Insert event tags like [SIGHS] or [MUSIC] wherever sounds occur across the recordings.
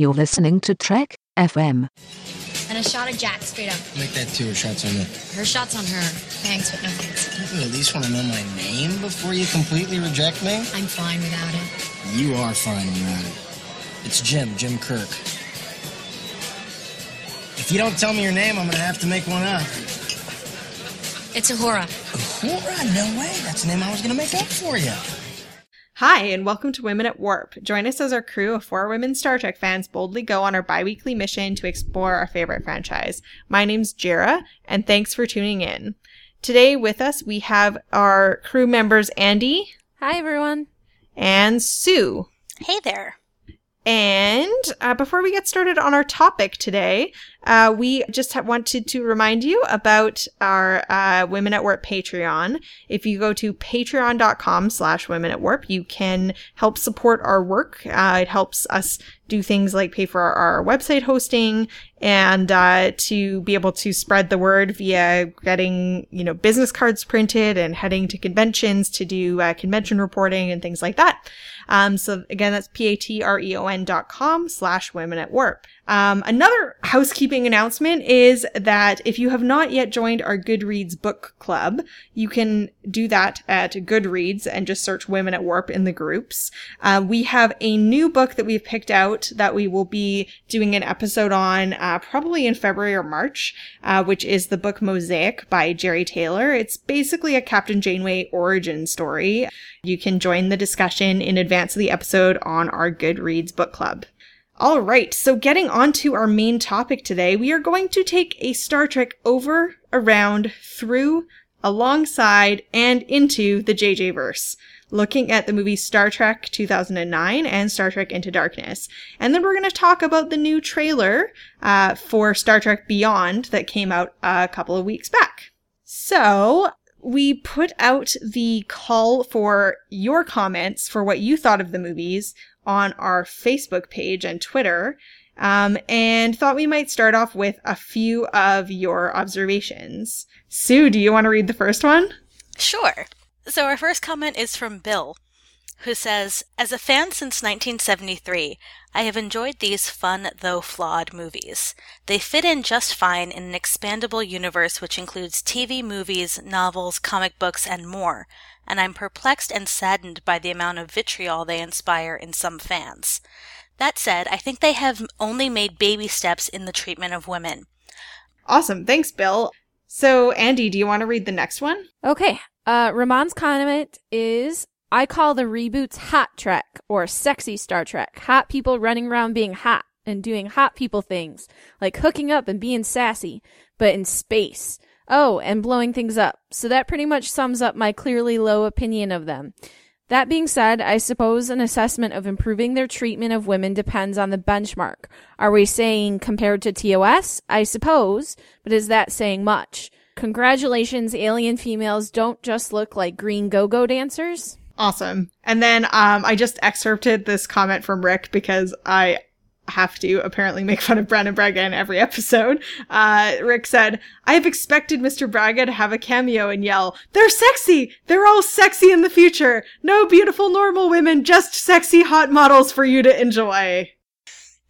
You're listening to Trek FM. And a shot of Jack, straight up. Make that two or shots on me. Her shot's on her. Thanks, but no thanks. You at least want to know my name before you completely reject me? I'm fine without it. You are fine without it. It's Jim, Jim Kirk. If you don't tell me your name, I'm gonna have to make one up. It's Uhura. Uhura? No way. That's the name I was gonna make up for you. Hi, and welcome to Women at Warp. Join us as our crew of four women Star Trek fans boldly go on our bi weekly mission to explore our favorite franchise. My name's Jarrah, and thanks for tuning in. Today with us, we have our crew members Andi. Hi, everyone. And Sue. Hey there. And uh, before we get started on our topic today, uh, we just wanted to remind you about our uh, Women at Warp Patreon. If you go to patreon.com slash women at warp, you can help support our work. Uh, it helps us do things like pay for our, our website hosting and uh, to be able to spread the word via getting, you know, business cards printed and heading to conventions to do uh, convention reporting and things like that. Um, so again, that's P-A-T-R-E-O-N dot com slash women at warp. Um, another housekeeping announcement is that if you have not yet joined our Goodreads book club, you can do that at Goodreads and just search Women at Warp in the groups. Uh, we have a new book that we've picked out that we will be doing an episode on uh, probably in February or March, uh, which is the book Mosaic by Jeri Taylor. It's basically a Captain Janeway origin story. You can join the discussion in advance of the episode on our Goodreads book club. All right, so getting on to our main topic today, we are going to take a Star Trek over, around, through, alongside, and into the JJ verse, looking at the movies Star Trek 2009 and Star Trek Into Darkness. And then we're going to talk about the new trailer uh, for Star Trek Beyond that came out a couple of weeks back. So, we put out the call for your comments for what you thought of the movies on our Facebook page and Twitter, um, and thought we might start off with a few of your observations. Sue, do you want to read the first one? Sure. So our first comment is from Bill, who says, As a fan since 1973, I have enjoyed these fun, though flawed movies. They fit in just fine in an expandable universe which includes TV, movies, novels, comic books, and more, and I'm perplexed and saddened by the amount of vitriol they inspire in some fans. That said, I think they have only made baby steps in the treatment of women. Awesome. Thanks, Bill. So, Andi, do you want to read the next one? Okay. Uh, Ramon's comment is I call the reboots hot Trek or sexy Star Trek. Hot people running around being hot and doing hot people things, like hooking up and being sassy, but in space. Oh, and blowing things up. So that pretty much sums up my clearly low opinion of them. That being said, I suppose an assessment of improving their treatment of women depends on the benchmark. Are we saying compared to TOS? I suppose, but is that saying much? Congratulations, alien females don't just look like green go-go dancers. Awesome. And then um, I just excerpted this comment from Rick because I have to apparently make fun of Brannon Braga in every [LAUGHS] episode. Uh, Rick said, I have expected Mr. Braga to have a cameo and yell, They're sexy! They're all sexy in the future! No beautiful normal women, just sexy hot models for you to enjoy.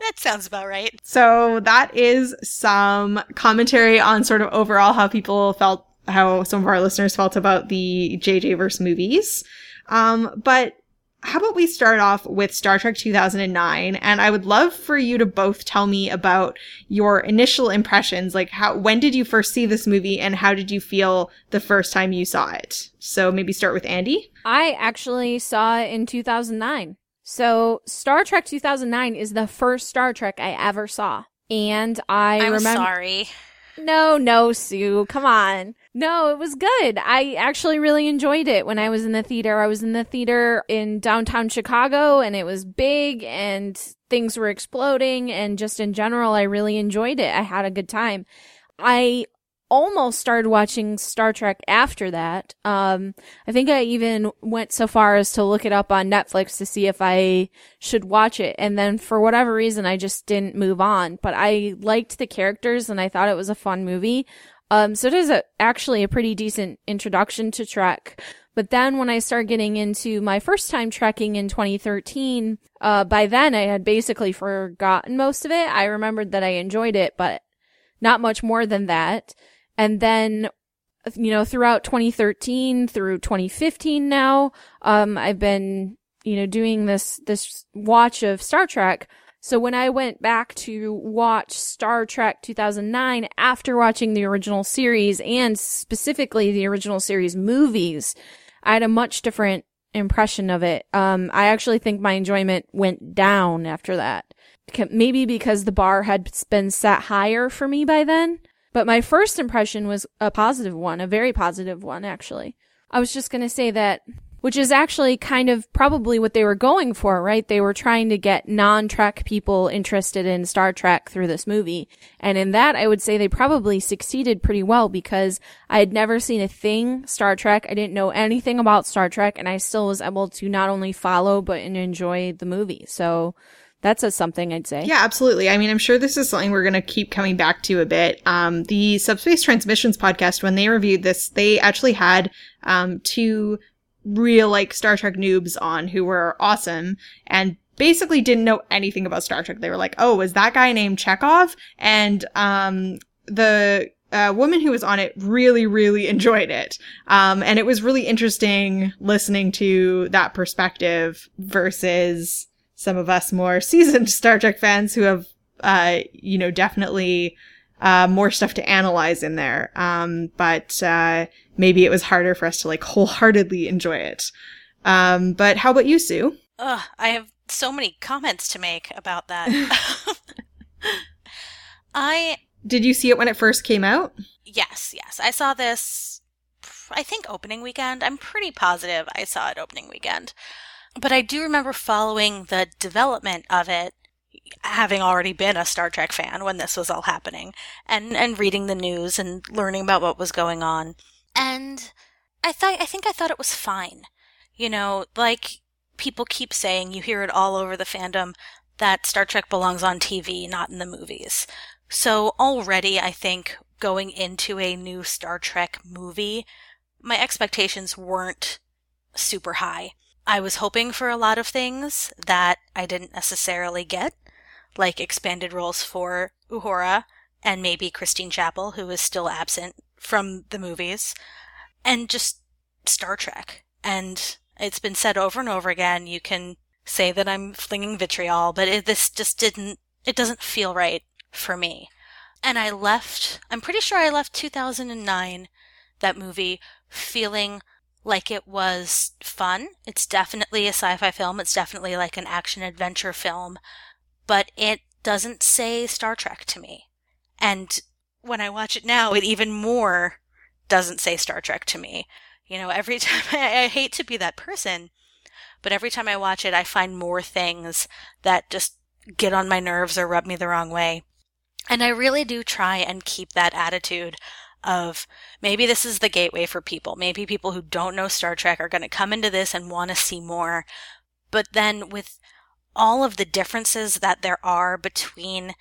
That sounds about right. So that is some commentary on sort of overall how people felt, how some of our listeners felt about the JJ verse movies. Um, but how about we start off with Star Trek 2009 and I would love for you to both tell me about your initial impressions like how when did you first see this movie and how did you feel the first time you saw it? So maybe start with Andi. I actually saw it in 2009. So Star Trek 2009 is the first Star Trek I ever saw. And I I'm remember sorry. No, no, Sue. Come on. No, it was good. I actually really enjoyed it when I was in the theater. I was in the theater in downtown Chicago and it was big and things were exploding and just in general, I really enjoyed it. I had a good time. I almost started watching Star Trek after that. Um, I think I even went so far as to look it up on Netflix to see if I should watch it. And then for whatever reason, I just didn't move on, but I liked the characters and I thought it was a fun movie. Um, so it is a, actually a pretty decent introduction to Trek. But then when I started getting into my first time trekking in 2013, uh, by then I had basically forgotten most of it. I remembered that I enjoyed it, but not much more than that. And then, you know, throughout 2013 through 2015 now, um, I've been, you know, doing this, this watch of Star Trek. So when I went back to watch Star Trek 2009 after watching the original series and specifically the original series movies, I had a much different impression of it. Um, I actually think my enjoyment went down after that. Maybe because the bar had been set higher for me by then. But my first impression was a positive one, a very positive one, actually. I was just going to say that which is actually kind of probably what they were going for, right? They were trying to get non-Trek people interested in Star Trek through this movie. And in that, I would say they probably succeeded pretty well because I had never seen a thing Star Trek. I didn't know anything about Star Trek and I still was able to not only follow, but enjoy the movie. So that's a something I'd say. Yeah, absolutely. I mean, I'm sure this is something we're going to keep coming back to a bit. Um, the Subspace Transmissions podcast, when they reviewed this, they actually had um, two real like Star Trek noobs on who were awesome and basically didn't know anything about Star Trek. They were like, "Oh, was that guy named Chekov?" And um, the uh, woman who was on it really, really [LAUGHS] enjoyed it. Um, and it was really interesting listening to that perspective versus some of us more [LAUGHS] seasoned Star Trek fans who have, uh, you know, definitely uh, more stuff to analyze in there. Um, but uh, maybe it was harder for us to like wholeheartedly enjoy it. Um, but how about you, Sue? Ugh, I have so many comments to make about that. [LAUGHS] I did you see it when it first came out? Yes, yes. I saw this I think opening weekend. I'm pretty positive I saw it opening weekend. But I do remember following the development of it having already been a Star Trek fan when this was all happening and and reading the news and learning about what was going on. And I thought I think I thought it was fine. You know, like people keep saying, you hear it all over the fandom that Star Trek belongs on TV, not in the movies. So already I think going into a new Star Trek movie, my expectations weren't super high. I was hoping for a lot of things that I didn't necessarily get like expanded roles for Uhura and maybe Christine Chapel, who is still absent from the movies, and just Star Trek. And it's been said over and over again. You can say that I'm flinging vitriol, but it, this just didn't, it doesn't feel right for me. And I left, I'm pretty sure I left 2009, that movie, feeling like it was fun. It's definitely a sci fi film. It's definitely like an action adventure film but it doesn't say Star Trek to me. And when I watch it now, it even more doesn't say Star Trek to me. You know, every [LAUGHS] time I, I hate to be that person, but every time I watch it, I find more things that just get on my nerves or rub me the wrong way. And I really do try and keep that attitude of maybe this is the gateway for people. Maybe people who don't know Star Trek are going to come into this and want to see more. But then with all of the differences that there are between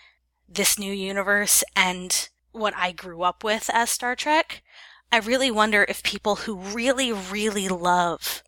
this new universe and what I grew up with as Star Trek, I really wonder if people who really, really love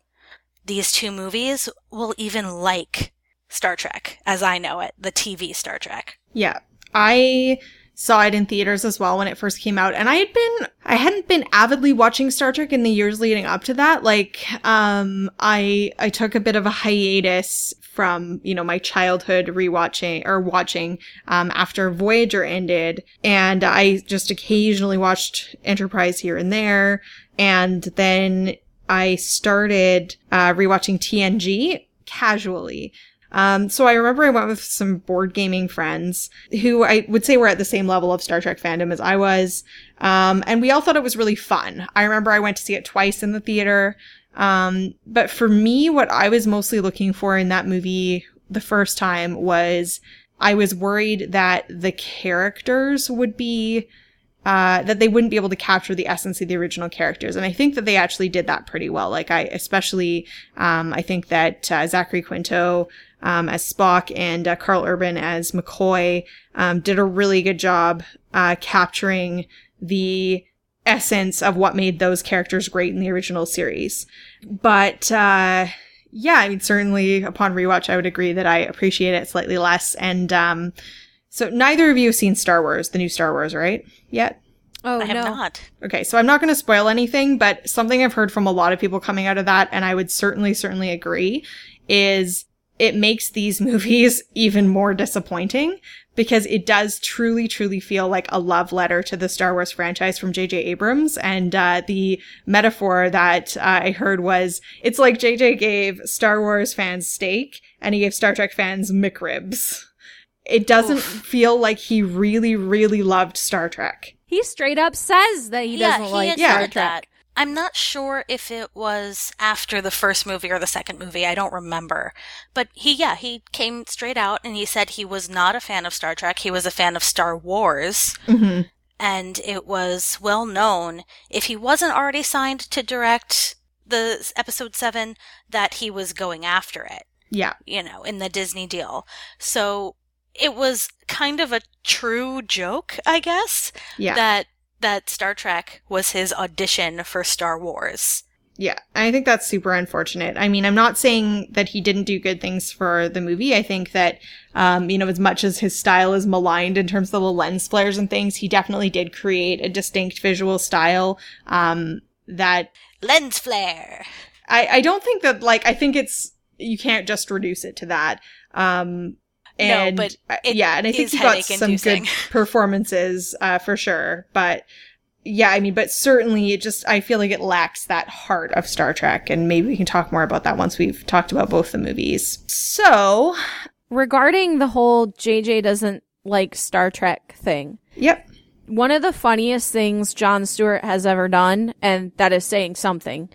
these two movies will even like Star Trek as I know it, the TV Star Trek. Yeah. I saw it in theaters as well when it first came out. And I had been, I hadn't been avidly watching Star Trek in the years leading up to that. Like, um, I, I took a bit of a hiatus from, you know, my childhood rewatching or watching, um, after Voyager ended. And I just occasionally watched Enterprise here and there. And then I started, uh, rewatching TNG casually. Um, so I remember I went with some board gaming friends who I would say were at the same level of Star Trek fandom as I was. Um, and we all thought it was really fun. I remember I went to see it twice in the theater. Um, but for me, what I was mostly looking for in that movie the first time was I was worried that the characters would be uh, that they wouldn't be able to capture the essence of the original characters. And I think that they actually did that pretty well. Like I, especially, um, I think that, uh, Zachary Quinto, um, as Spock and uh, Karl Urban as McCoy um, did a really good job uh, capturing the essence of what made those characters great in the original series. But uh, yeah, I mean, certainly upon rewatch, I would agree that I appreciate it slightly less. And um, so neither of you have seen Star Wars, the new Star Wars, right? Yet? Oh I have no. not. Okay, so I'm not going to spoil anything, but something I've heard from a lot of people coming out of that, and I would certainly, certainly agree, is it makes these [LAUGHS] movies even more disappointing because it does truly, truly feel like a love letter to the Star Wars franchise from J.J. Abrams. And uh, the metaphor that uh, I heard was it's like J.J. gave Star Wars fans steak and he gave Star Trek fans McRibs. It doesn't feel like he really, really loved Star Trek. He straight up says that he yeah, doesn't he like Star Trek. that. I'm not sure if it was after the first movie or the second movie. I don't remember. But he, yeah, he came straight out and he said he was not a fan of Star Trek. He was a fan of Star Wars. Mm-hmm. And it was well known, if he wasn't already signed to direct the episode seven, that he was going after it, Yeah. you know, in the Disney deal. So it was kind of a true joke, I guess, Yeah. that that Star Trek was his audition for Star Wars. Yeah, I think that's super unfortunate. I mean, I'm not saying that he didn't do good things for the movie. I think that, um, you know, as much as his style is maligned in terms of the lens flares and things, he definitely did create a distinct visual style, um, that Lens flare. I, I don't think that, like, I think it's, you can't just reduce it to that. Um, No, but it yeah, and I think he got some good [LAUGHS] performances, uh, for sure. But yeah, I mean, but certainly it just, I feel like it lacks that heart of Star Trek. And maybe we can talk more about that once we've talked about both the movies. So, Regarding the whole JJ doesn't like Star Trek thing, yep. one of the funniest things Jon Stewart has ever done, and that is saying something,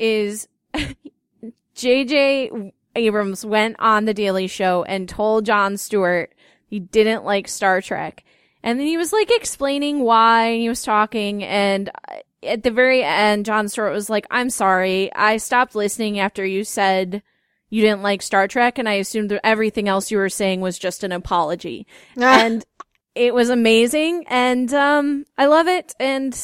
is [LAUGHS] JJ Abrams went on the Daily Show and told Jon Stewart he didn't like Star Trek. And then he was like explaining why, and he was talking, and uh, at the very end, Jon Stewart was like, I'm sorry, I stopped listening after you said you didn't like Star Trek, and I assumed that everything else you were saying was just an apology. [LAUGHS] and it was amazing, and um, I love it, and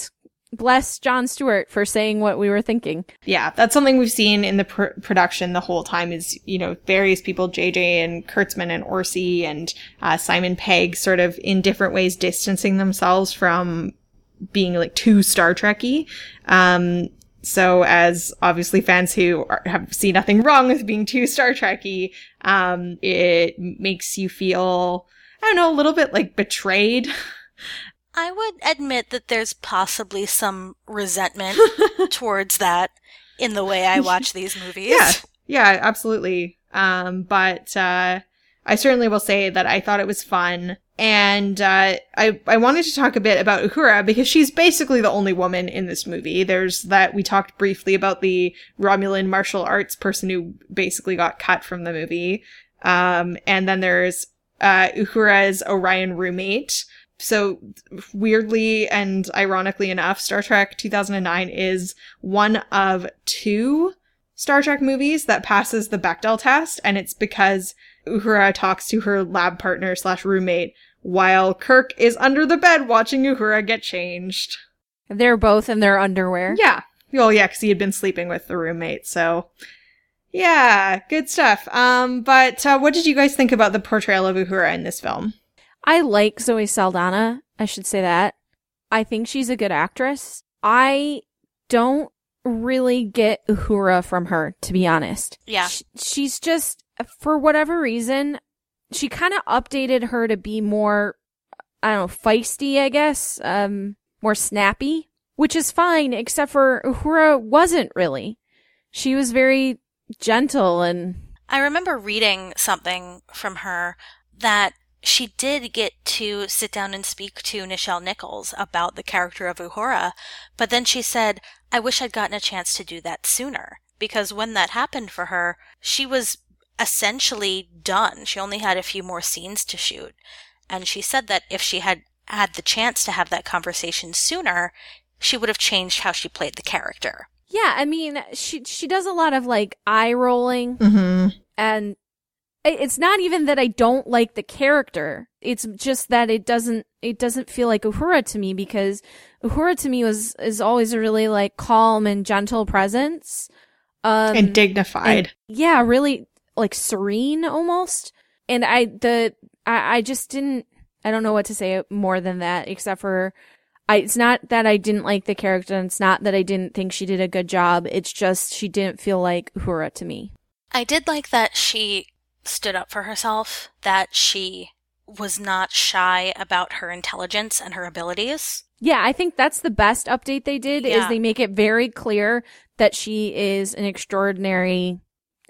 bless Jon Stewart for saying what we were thinking. yeah, that's something we've seen in the pr- production the whole time is, you know, various people, JJ and Kurtzman and Orci and uh, Simon Pegg sort of in different ways distancing themselves from being like too Star Trekky. Um, so as obviously fans who are, have seen nothing wrong with being too Star Trekky, um, it makes you feel, I don't know, a little bit like betrayed. [LAUGHS] I would admit that there's possibly some resentment [LAUGHS] towards that in the way I watch these [LAUGHS] movies. Yeah, yeah, absolutely. Um, but uh, I certainly will say that I thought it was fun, and uh, I I wanted to talk a bit about Uhura because she's basically the only woman in this movie. There's that we talked briefly about the Romulan martial arts person who basically got cut from the movie, um, and then there's uh, Uhura's Orion roommate. So weirdly and ironically enough, Star Trek 2009 is one of two Star Trek movies that passes the Bechdel test, and it's because Uhura talks to her lab partner slash roommate while Kirk is under the bed watching Uhura get changed. They're both in their underwear. Yeah. Well, yeah, because he had been sleeping with the roommate, so. Yeah, good stuff. Um, but uh, what did you guys think about the portrayal of Uhura in this film? I like Zoe Saldana. I should say that. I think she's a good actress. I don't really get Uhura from her, to be honest. Yeah. Sh- she's just, for whatever reason, she kind of updated her to be more, I don't know, feisty, I guess, um, more snappy, which is fine, except for Uhura wasn't really. She was very gentle and I remember reading something from her that she did get to sit down and speak to Nichelle Nichols about the character of Uhura, but then she said, I wish I'd gotten a chance to do that sooner. Because when that happened for her, she was essentially done. She only had a few more scenes to shoot. And she said that if she had had the chance to have that conversation sooner, she would have changed how she played the character. yeah, I mean, she she does a lot of like eye rolling Mm-hmm. and I- it's not even that I don't like the character. It's just that it doesn't it doesn't feel like Uhura to me because Uhura to me was is always a really like calm and gentle presence. Um and dignified. and- yeah, really like serene almost. And I the I, I just didn't I don't know what to say more than that except for I it's not that I didn't like the character and it's not that I didn't think she did a good job. It's just she didn't feel like Uhura to me. I did like that she stood up for herself, that she was not shy about her intelligence and her abilities. Yeah, I think that's the best update they did is they make it very clear that she is an extraordinary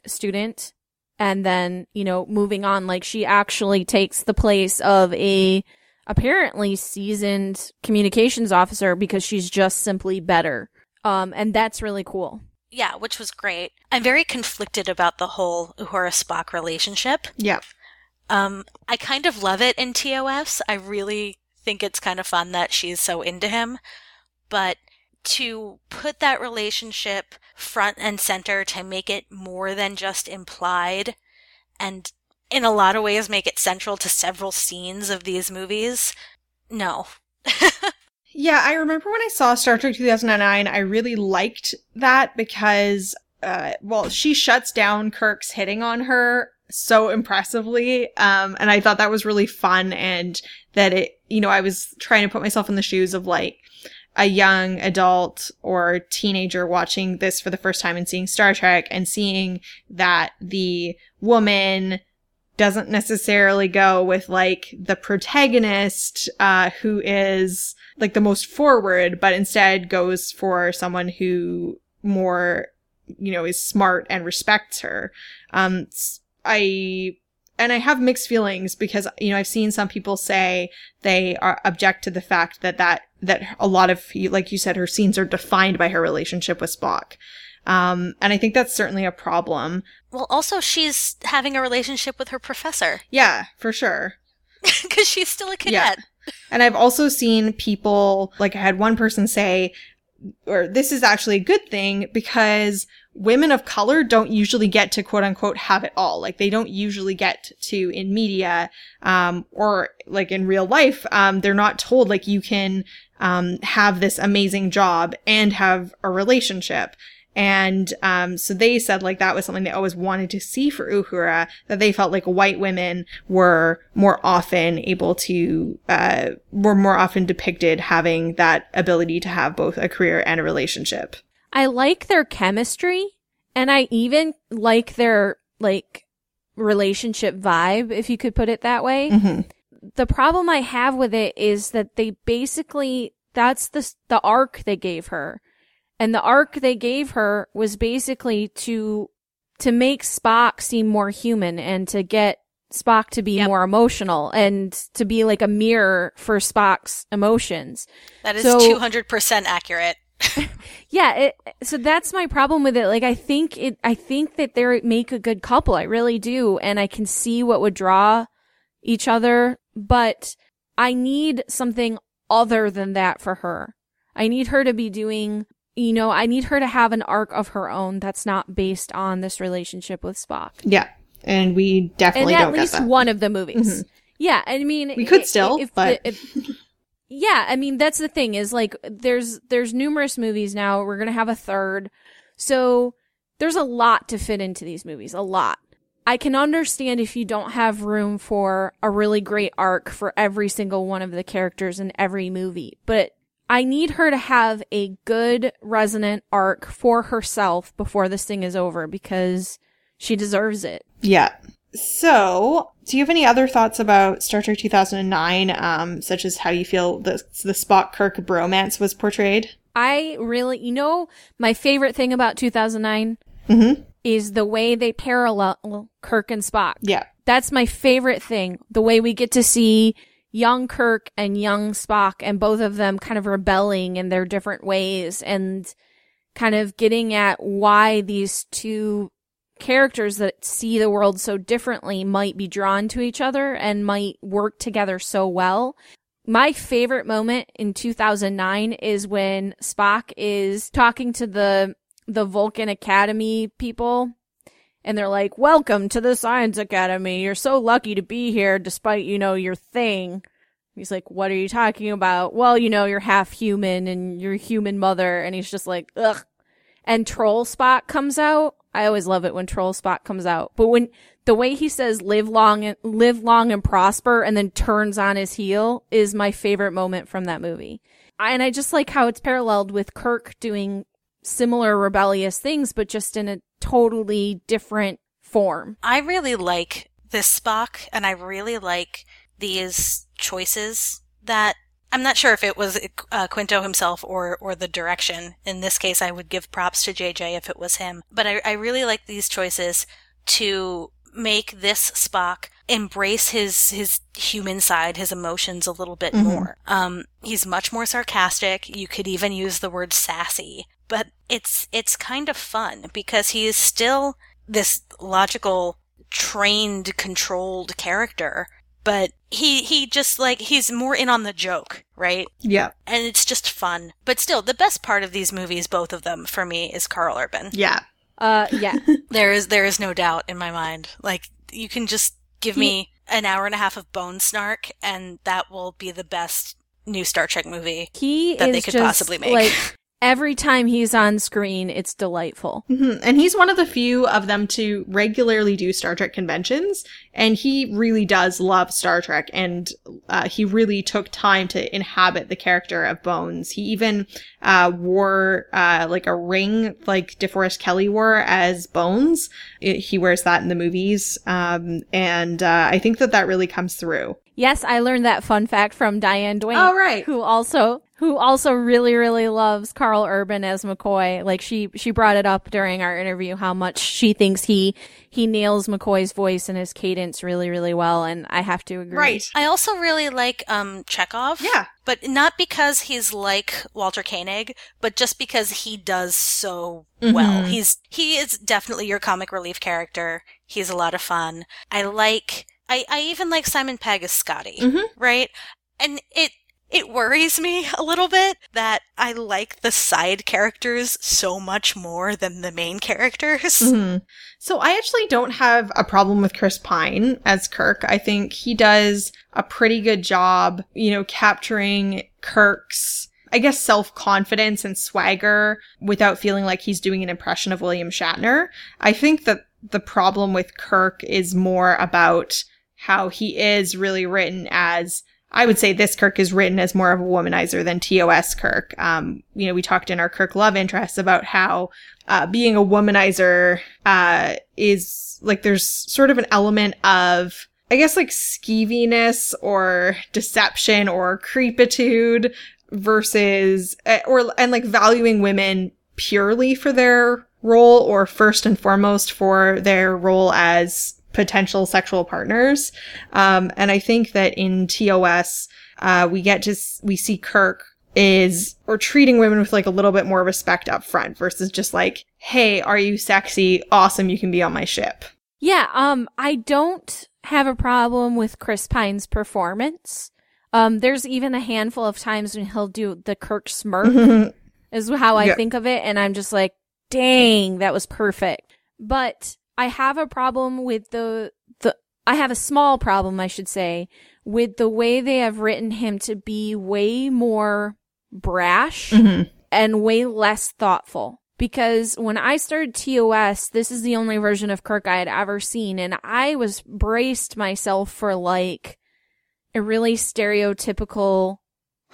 student and then, you know, moving on like she actually takes the place of a apparently seasoned communications officer because she's just simply better. Um and that's really cool. Yeah, which was great. I'm very conflicted about the whole Uhura Spock relationship. Yeah. Um, I kind of love it in TOS. I really think it's kind of fun that she's so into him. But to put that relationship front and center to make it more than just implied and in a lot of ways make it central to several scenes of these movies, no. Yeah, I remember when I saw Star Trek 2009, I really liked that because, uh, well, she shuts down Kirk's hitting on her so impressively. Um, and I thought that was really fun and that it, you know, I was trying to put myself in the shoes of like a young adult or teenager watching this for the first time and seeing Star Trek and seeing that the woman doesn't necessarily go with like the protagonist uh who is like the most forward but instead goes for someone who more you know is smart and respects her. Um i and i have mixed feelings because you know i've seen some people say they are object to the fact that that that a lot of like you said her scenes are defined by her relationship with spock um and i think that's certainly a problem Well, also she's having a relationship with her professor [LAUGHS] yeah for sure because she's still a Yeah. cadet. And I've also seen people, like I had one person say, or this is actually a good thing because women of color don't usually get to quote unquote have it all. Like they don't usually get to in media, um, or like in real life, um, they're not told like you can, um, have this amazing job and have a relationship. And um, so they said like that was something they always wanted to see for Uhura, that they felt like white women were more often able to, uh, were more often depicted having that ability to have both a career and a relationship. I like their chemistry and I even like their like relationship vibe, if you could put it that way. Mm-hmm. The problem I have with it is that they basically, that's the, the arc they gave her. And the arc they gave her was basically to, to make Spock seem more human and to get Spock to be Yep. more emotional and to be like a mirror for Spock's emotions. That is So- 200% accurate. [LAUGHS] Yeah, it, so that's my problem with it. Like, I think it, I think that they make a good couple. I really do. And I can see what would draw each other, but I need something other than that for her. I need her to be doing, you know, I need her to have an arc of her own that's not based on this relationship with Spock. Yeah. And we And definitely at don't least get that. At least one of the movies. Mm-hmm. Yeah, I mean, We could still, if but- the- if- yeah, I mean, that's the thing is like there's there's numerous movies now. We're gonna have a third, so there's a lot to fit into these movies. A lot. I can understand if you don't have room for a really great arc for every single one of the characters in every movie, but I need her to have a good resonant arc for herself before this thing is over because she deserves it. Yeah. So, do you have any other thoughts about Star Trek 2009, um, such as how you feel the, the Spock Kirk bromance was portrayed? I really, you know, my favorite thing about 2009 Mm-hmm. is the way they parallel Kirk and Spock. Yeah. That's my favorite thing. The way we get to see young Kirk and young Spock and both of them kind of rebelling in their different ways and kind of getting at why these two characters that see the world so differently might be drawn to each other and might work together so well. My favorite moment in 2009 is when Spock is talking to the the Vulcan Academy people and they're like, "Welcome to the Science Academy. You're so lucky to be here, despite you know your thing." He's like, "What are you talking about?" Well, you know, you're half human and you're human mother, and he's just like, "Ugh." And Troll Spock comes out. I always love it when Troll Spock comes out, but when the way he says "live long and live long and prosper" and then turns on his heel is my favorite moment from that movie. And I just like how it's paralleled with Kirk doing similar rebellious things, but just in a totally different form. I really like this Spock, and I really like these choices that I'm not sure if it was uh, Quinto himself or or the direction. In this case, I would give props to JJ if it was him. But I, I really like these choices to make this Spock embrace his his human side, his emotions a little bit more. Um, he's much more sarcastic. You could even use the word sassy, but it's it's kind of fun because he is still this logical, trained, controlled character. But he he just like he's more in on the joke, right? Yeah. And it's just fun. But still, the best part of these movies, both of them, for me, is Karl Urban. Yeah. Uh, yeah. [LAUGHS] There is there is no doubt in my mind. Like you can just give me an hour and a half of bone snark, and that will be the best new Star Trek movie. He That is they could just, possibly make. like [LAUGHS] every time he's on screen, it's delightful. Mhm. And he's one of the few of them to regularly do Star Trek conventions. And he really does love Star Trek. And uh, he really took time to inhabit the character of Bones. He even uh, wore uh, like a ring like DeForest Kelley wore as Bones. It- he wears that in the movies. Um, and uh, I think that that really comes through. Yes, I learned that fun fact from Diane Duane. Oh, right. Who also who also really really loves Karl Urban as McCoy. Like she she brought it up during our interview how much she thinks he he nails McCoy's voice and his cadence really really well and I have to agree. Right. I also really like um Chekov. Yeah. But not because he's like Walter Koenig, but just because he does so well. Mhm. He's he is definitely your comic relief character. He's a lot of fun. I like I, I even like Simon Pegg as Scotty. Mhm. Right? And it it worries me a little bit that I like the side characters so much more than the main characters. Mhm. So I actually don't have a problem with Chris Pine as Kirk. I think he does a pretty good job, you know, capturing Kirk's, I guess, self confidence and swagger without feeling like he's doing an impression of William Shatner. I think that the problem with Kirk is more about how he is really written as I would say this Kirk is written as more of a womanizer than TOS Kirk. Um, you know, we talked in our Kirk love interest about how uh, being a womanizer uh, is like there's sort of an element of I guess like skeeviness or deception or creepitude versus uh, or and like valuing women purely for their role or first and foremost for their role as potential sexual partners. Um, and I think that in TOS, uh, we get to, s- we see Kirk is, or treating women with like a little bit more respect up front versus just like, hey, are you sexy? Awesome. You can be on my ship. Yeah, um, I don't have a problem with Chris Pine's performance. Um, there's even a handful of times when he'll do the Kirk smirk, [LAUGHS] is how I Yeah. think of it, and I'm just like, dang, that was perfect. But I have a problem with the the I have a small problem, I should say, with the way they have written him to be way more brash and way less thoughtful. Because when I started TOS, this is the only version of Kirk I had ever seen, and I was braced myself for like a really stereotypical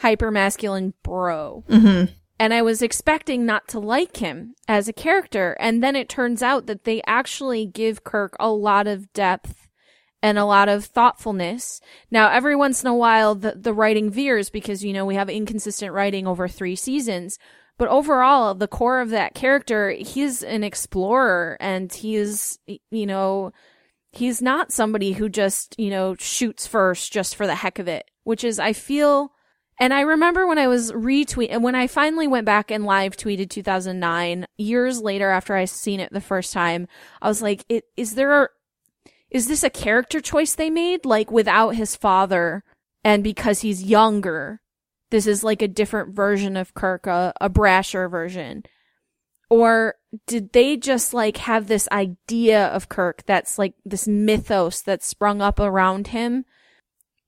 hypermasculine bro. Mm-hmm. And I was expecting not to like him as a character. And then it turns out that they actually give Kirk a lot of depth and a lot of thoughtfulness. Now, every once in a while, the, the writing veers because, you know, we have inconsistent writing over three seasons. But overall, the core of that character, he's an explorer and he's, you know, he's not somebody who just, you know, shoots first just for the heck of it, which is, I feel, and I remember when I was retweet when I finally went back and live tweeted 2009 years later after I seen it the first time, I was like, is there, is this a character choice they made? Like without his father and because he's younger, this is like a different version of Kirk, a, a brasher version. Or did they just like have this idea of Kirk that's like this mythos that's sprung up around him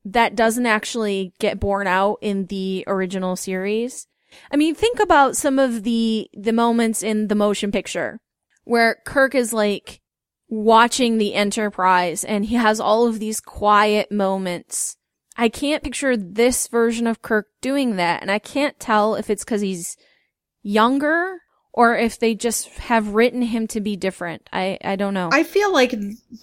that doesn't actually get borne out in the original series? I mean, think about some of the the moments in the motion picture where Kirk is like watching the Enterprise and he has all of these quiet moments. I can't picture this version of Kirk doing that, and I can't tell if it's because he's younger or if they just have written him to be different. I, I don't know. I feel like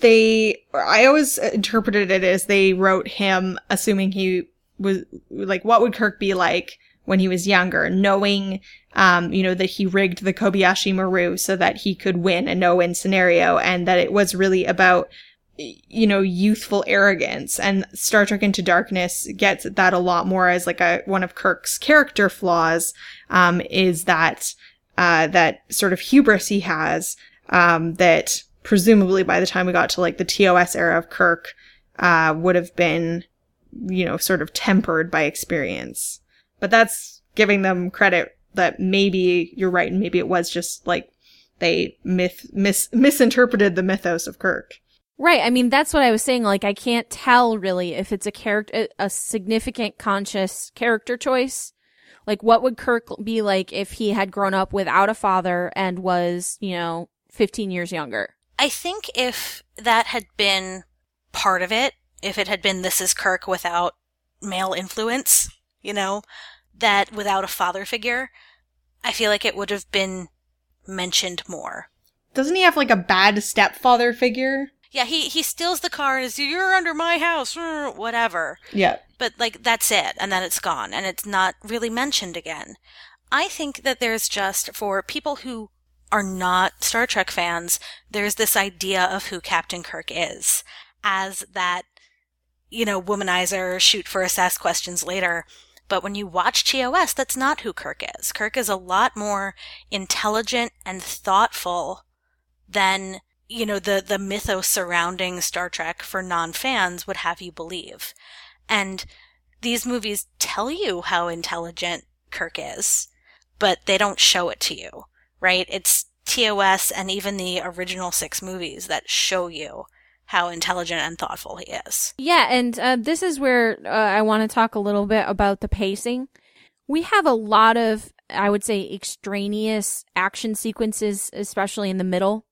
they, I always interpreted it as they wrote him assuming he was, like, what would Kirk be like when he was younger, knowing, um, you know, that he rigged the Kobayashi Maru so that he could win a no-win scenario and that it was really about, you know, youthful arrogance. And Star Trek Into Darkness gets that a lot more as like a, one of Kirk's character flaws, um, is that, uh, that sort of hubris he has, um, that presumably by the time we got to like the TOS era of Kirk, uh, would have been, you know, sort of tempered by experience. But that's giving them credit that maybe you're right, and maybe it was just like they myth mis- misinterpreted the mythos of Kirk. Right. I mean, that's what I was saying. Like, I can't tell really if it's a character, a significant conscious character choice. Like, what would Kirk be like if he had grown up without a father and was, you know, 15 years younger? I think if that had been part of it, if it had been this is Kirk without male influence, you know, that without a father figure, I feel like it would have been mentioned more. Doesn't he have like a bad stepfather figure? Yeah, he he steals the car and is you're under my house, uh, [LAUGHS] whatever. Yeah. But like that's it, and then it's gone, and it's not really mentioned again. I think that there's just for people who are not Star Trek fans, there's this idea of who Captain Kirk is as that, you know, womanizer, shoot first, ask questions later. But when you watch TOS, that's not who Kirk is. Kirk is a lot more intelligent and thoughtful than, you know, the, the mythos surrounding Star Trek for non-fans would have you believe. And these movies tell you how intelligent Kirk is, but they don't show it to you, right? It's TOS and even the original six movies that show you how intelligent and thoughtful he is. Yeah, and uh, this is where uh, I want to talk a little bit about the pacing. We have a lot of, I would say, extraneous action sequences, especially in the middle.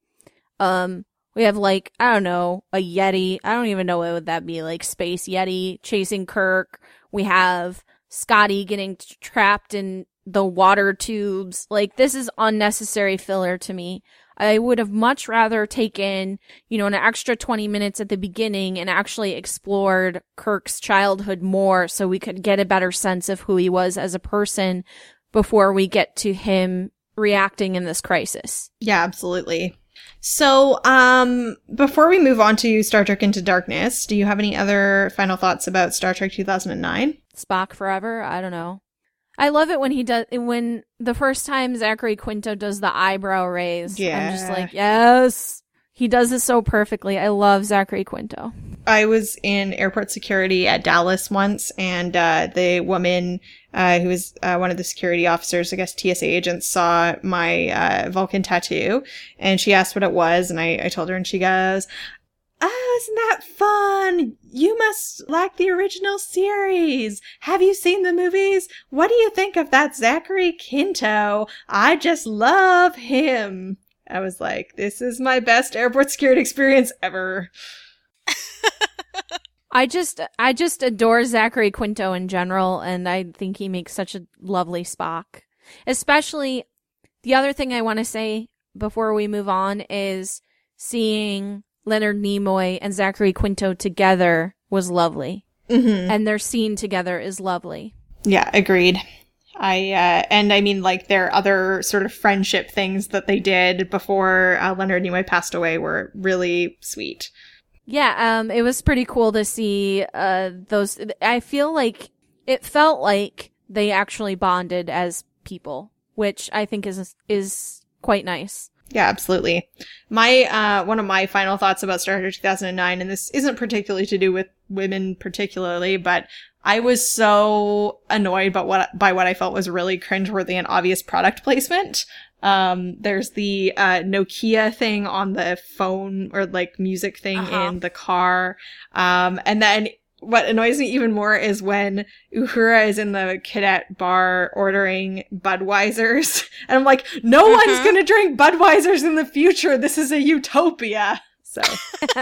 Um, we have like I don't know a Yeti. I don't even know what would that be like space Yeti chasing Kirk. We have Scotty getting trapped in the water tubes. Like this is unnecessary filler to me. I would have much rather taken, you know, an extra 20 minutes at the beginning and actually explored Kirk's childhood more so we could get a better sense of who he was as a person before we get to him reacting in this crisis. Yeah, absolutely. So, um, before we move on to Star Trek Into Darkness, do you have any other final thoughts about Star Trek 2009? Spock forever? I don't know. I love it when he does when the first time Zachary Quinto does the eyebrow raise. Yeah. I'm just like, yes. He does it so perfectly. I love Zachary Quinto. I was in airport security at Dallas once, and uh, the woman uh, who was uh, one of the security officers, I guess TSA agents, saw my uh, Vulcan tattoo, and she asked what it was, and I, I told her, and she goes, "Oh, isn't that fun? You must like the original series. Have you seen the movies? What do you think of that Zachary Quinto? I just love him." I was like, "This is my best airport security experience ever." [LAUGHS] I just I just adore Zachary Quinto in general and I think he makes such a lovely Spock. Especially the other thing I want to say before we move on is seeing Leonard Nimoy and Zachary Quinto together was lovely. Mm-hmm. And their scene together is lovely. Yeah, agreed. I uh, and I mean like their other sort of friendship things that they did before uh, Leonard Nimoy passed away were really sweet. Yeah, um, it was pretty cool to see uh those. I feel like it felt like they actually bonded as people, which I think is is quite nice. Yeah, absolutely. My uh one of my final thoughts about Star Trek 2009 and this isn't particularly to do with women particularly, but I was so annoyed by what by what I felt was really cringeworthy and obvious product placement. Um, there's the uh, Nokia thing on the phone or like music thing Uh-huh. in the car. Um, and then what annoys me even more is when Uhura is in the cadet bar ordering Budweisers. [LAUGHS] And I'm like, no one's Mhm. gonna drink Budweisers in the future. This is a utopia. So,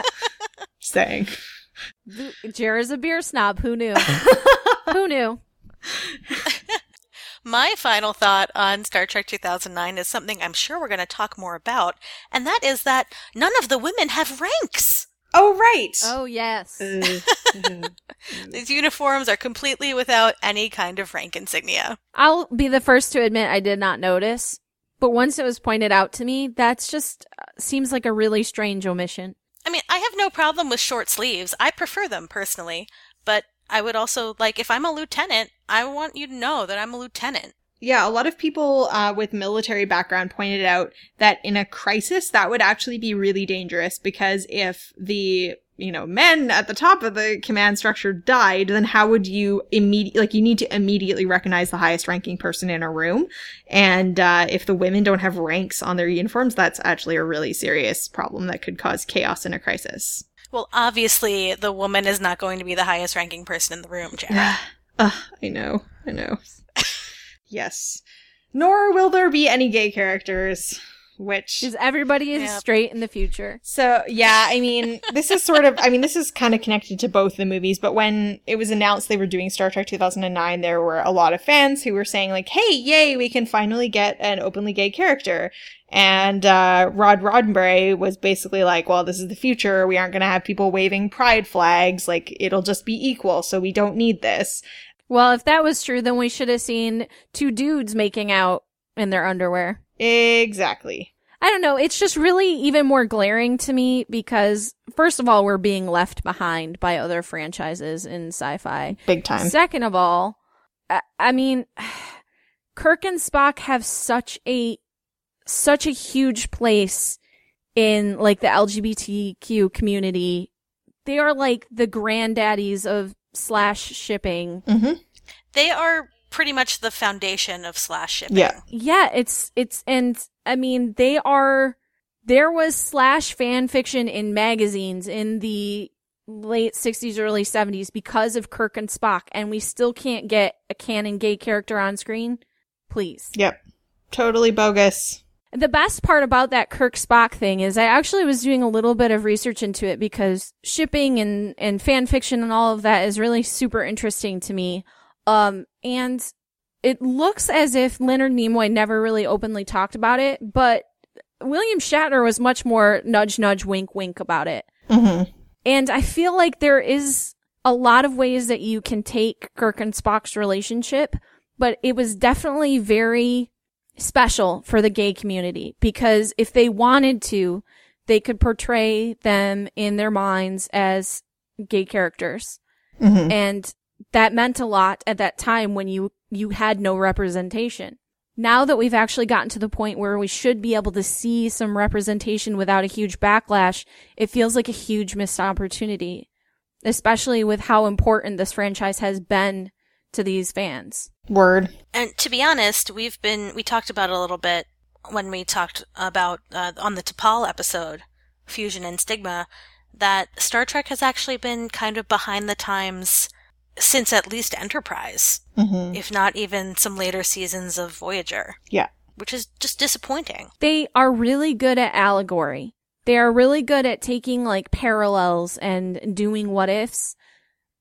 [LAUGHS] saying. Jarrah's a beer snob. Who knew? [LAUGHS] Who knew? [LAUGHS] My final thought on Star Trek 2009 is something I'm sure we're going to talk more about, and that is that none of the women have ranks. Oh, right. Oh yes. Uh, [LAUGHS] These uniforms are completely without any kind of rank insignia. I'll be the first to admit I did not notice, but once it was pointed out to me, that's just uh, seems like a really strange omission. I mean, I have no problem with short sleeves. I prefer them personally, but I would also like if I'm a lieutenant, I want you to know that I'm a lieutenant. Yeah, a lot of people uh, with military background pointed out that in a crisis, that would actually be really dangerous because if the you know men at the top of the command structure died, then how would you immediately like you need to immediately recognize the highest ranking person in a room, and uh, if the women don't have ranks on their uniforms, that's actually a really serious problem that could cause chaos in a crisis. Well, obviously, the woman is not going to be the highest ranking person in the room, Jarrah. [SIGHS] Ugh, I know, I know. [LAUGHS] yes. Nor will there be any gay characters, which is everybody is Yep. straight in the future. So, yeah, I mean, this is sort of, I mean, this is kind of connected to both the movies, but when it was announced they were doing Star Trek 2009, there were a lot of fans who were saying, like, hey, yay, we can finally get an openly gay character. And, uh, Rod Roddenberry was basically like, well, this is the future. We aren't going to have people waving pride flags. Like, it'll just be equal. So we don't need this. Well, if that was true, then we should have seen two dudes making out in their underwear. Exactly. I don't know. It's just really even more glaring to me because, first of all, we're being left behind by other franchises in sci fi. Big time. Second of all, I, I mean, [SIGHS] Kirk and Spock have such a, such a huge place in like the LGBTQ community. They are like the granddaddies of slash shipping. hmm They are pretty much the foundation of slash shipping. Yeah. Yeah, it's it's and I mean they are there was slash fan fiction in magazines in the late 60s early 70s because of Kirk and Spock and we still can't get a canon gay character on screen. Please. Yep. Totally bogus. The best part about that Kirk Spock thing is I actually was doing a little bit of research into it because shipping and, and fan fiction and all of that is really super interesting to me. Um, and it looks as if Leonard Nimoy never really openly talked about it, but William Shatner was much more nudge, nudge, wink, wink about it. hmm And I feel like there is a lot of ways that you can take Kirk and Spock's relationship, but it was definitely very special for the gay community because if they wanted to, they could portray them in their minds as gay characters. hmm And that meant a lot at that time when you, you had no representation. Now that we've actually gotten to the point where we should be able to see some representation without a huge backlash, it feels like a huge missed opportunity, especially with how important this franchise has been to these fans. Word. And to be honest, we've been we talked about it a little bit when we talked about uh, on the T'Pol episode, Fusion and Stigma, that Star Trek has actually been kind of behind the times since at least Enterprise, hmm if not even some later seasons of Voyager. Yeah. Which is just disappointing. They are really good at allegory. They are really good at taking like parallels and doing what ifs.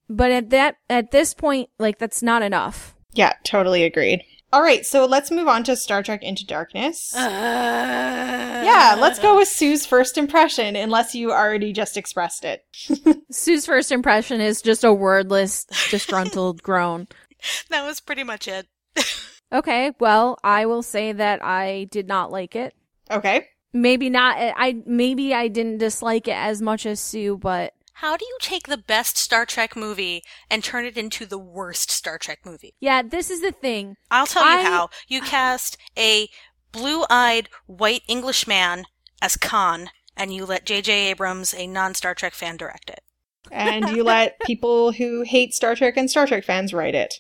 But at that, at this point, like that's not enough. Yeah, totally agreed. All right, so let's move on to Star Trek Into Darkness. Uh, yeah, let's go with Sue's first impression, unless you already just expressed it. [LAUGHS] Sue's first impression is just a wordless, disgruntled [LAUGHS] groan. That was pretty much it. Okay, well, I will say that I did not like it. Okay. Maybe not. I maybe I didn't dislike it as much as Sue, but How do you take the best Star Trek movie and turn it into the worst Star Trek movie? yeah, this is the thing. I'll tell you how. You cast a blue-eyed white Englishman as Khan, and you let J.J. Abrams, a non-Star Trek fan, direct it. And you let [LAUGHS] people who hate Star Trek and Star Trek fans write it.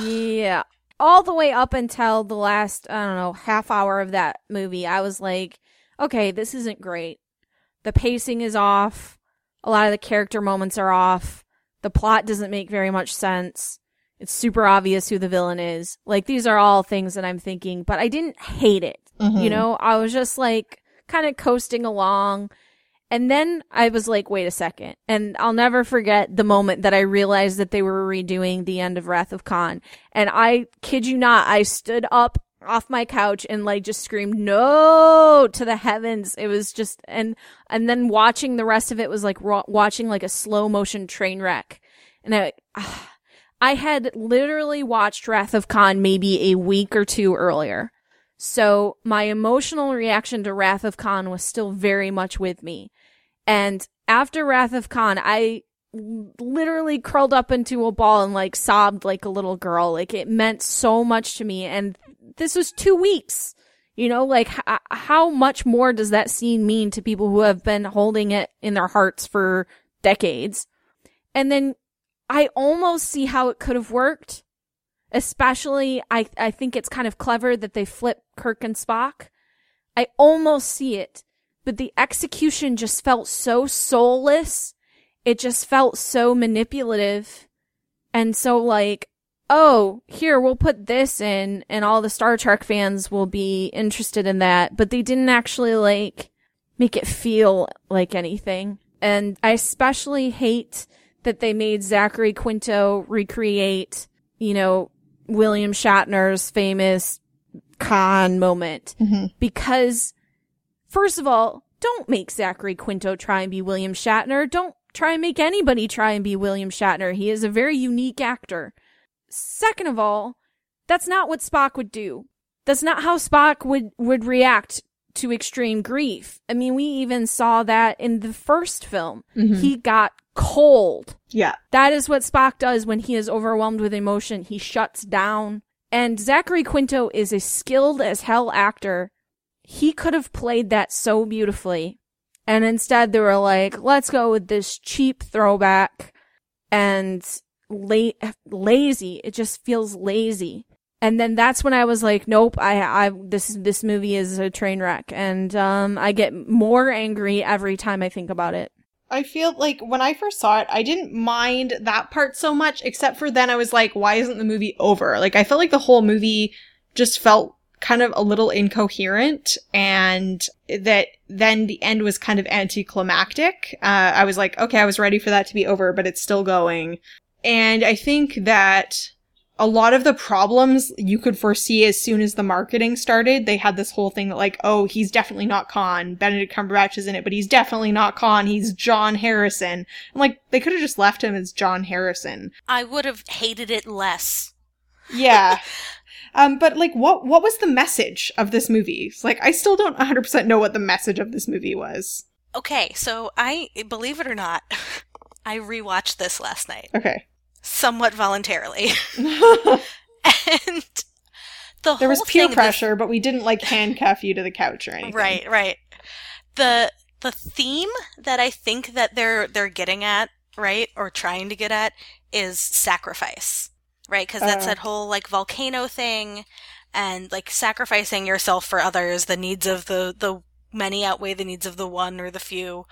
Yeah. all the way up until the last, I don't know, half hour of that movie, I was like, okay, this isn't great. The pacing is off. A lot of the character moments are off. The plot doesn't make very much sense. It's super obvious who the villain is. Like, these are all things that I'm thinking, but I didn't hate it. You mm-hmm. know, I was just like kind of coasting along. And then I was like, wait a second. And I'll never forget the moment that I realized that they were redoing the end of Wrath of Khan. And I kid you not, I stood up off my couch and like just screamed no to the heavens. It was just, and, and then watching the rest of it was like ro- watching like a slow motion train wreck. And I, [SIGHS] I had literally watched Wrath of Khan maybe a week or two earlier. So my emotional reaction to Wrath of Khan was still very much with me. And after Wrath of Khan, I literally curled up into a ball and like sobbed like a little girl. Like it meant so much to me. And this was two weeks. You know, like h- uh, how much more does that scene mean to people who have been holding it in their hearts for decades? And then I almost see how it could have worked. Especially, I, I think it's kind of clever that they flip Kirk and Spock. I almost see it, but the execution just felt so soulless. It just felt so manipulative. And so like, oh, here, we'll put this in and all the Star Trek fans will be interested in that. But they didn't actually like make it feel like anything. And I especially hate that they made Zachary Quinto recreate, you know, William Shatner's famous Khan moment. Mm-hmm. Because, first of all, don't make Zachary Quinto try and be William Shatner. Don't try and make anybody try and be William Shatner. He is a very unique actor. Second of all, that's not what Spock would do. That's not how Spock would, would react to extreme grief. I mean, we even saw that in the first film. Mm-hmm. He got cold. Yeah. That is what Spock does when he is overwhelmed with emotion. He shuts down. And Zachary Quinto is a skilled as hell actor. He could have played that so beautifully. And instead they were like, let's go with this cheap throwback and la- lazy. It just feels lazy. And then that's when I was like, nope, I, I, this, this movie is a train wreck. And, um, I get more angry every time I think about it. I feel like when I first saw it, I didn't mind that part so much, except for then I was like, why isn't the movie over? Like, I felt like the whole movie just felt kind of a little incoherent and that then the end was kind of anticlimactic. Uh, I was like, okay, I was ready for that to be over, but it's still going. And I think that a lot of the problems you could foresee as soon as the marketing started. They had this whole thing that like, oh, he's definitely not Khan. Benedict Cumberbatch is in it, but he's definitely not Khan. He's John Harrison. I'm like, they could have just left him as John Harrison. I would have hated it less. Yeah. [LAUGHS] um, but like, what, what was the message of this movie? Like, I still don't 100% know what the message of this movie was. Okay, so I, believe it or not, [LAUGHS] I rewatched this last night, Okay. somewhat voluntarily. [LAUGHS] [LAUGHS] and the there was peer pressure, but we didn't like handcuff you to the couch or anything. Right, right. The the theme that I think that they're they're getting at, right, or trying to get at is sacrifice. Right? Cuz that's Uh. that whole like volcano thing and like sacrificing yourself for others, the needs of the the many outweigh the needs of the one or the few.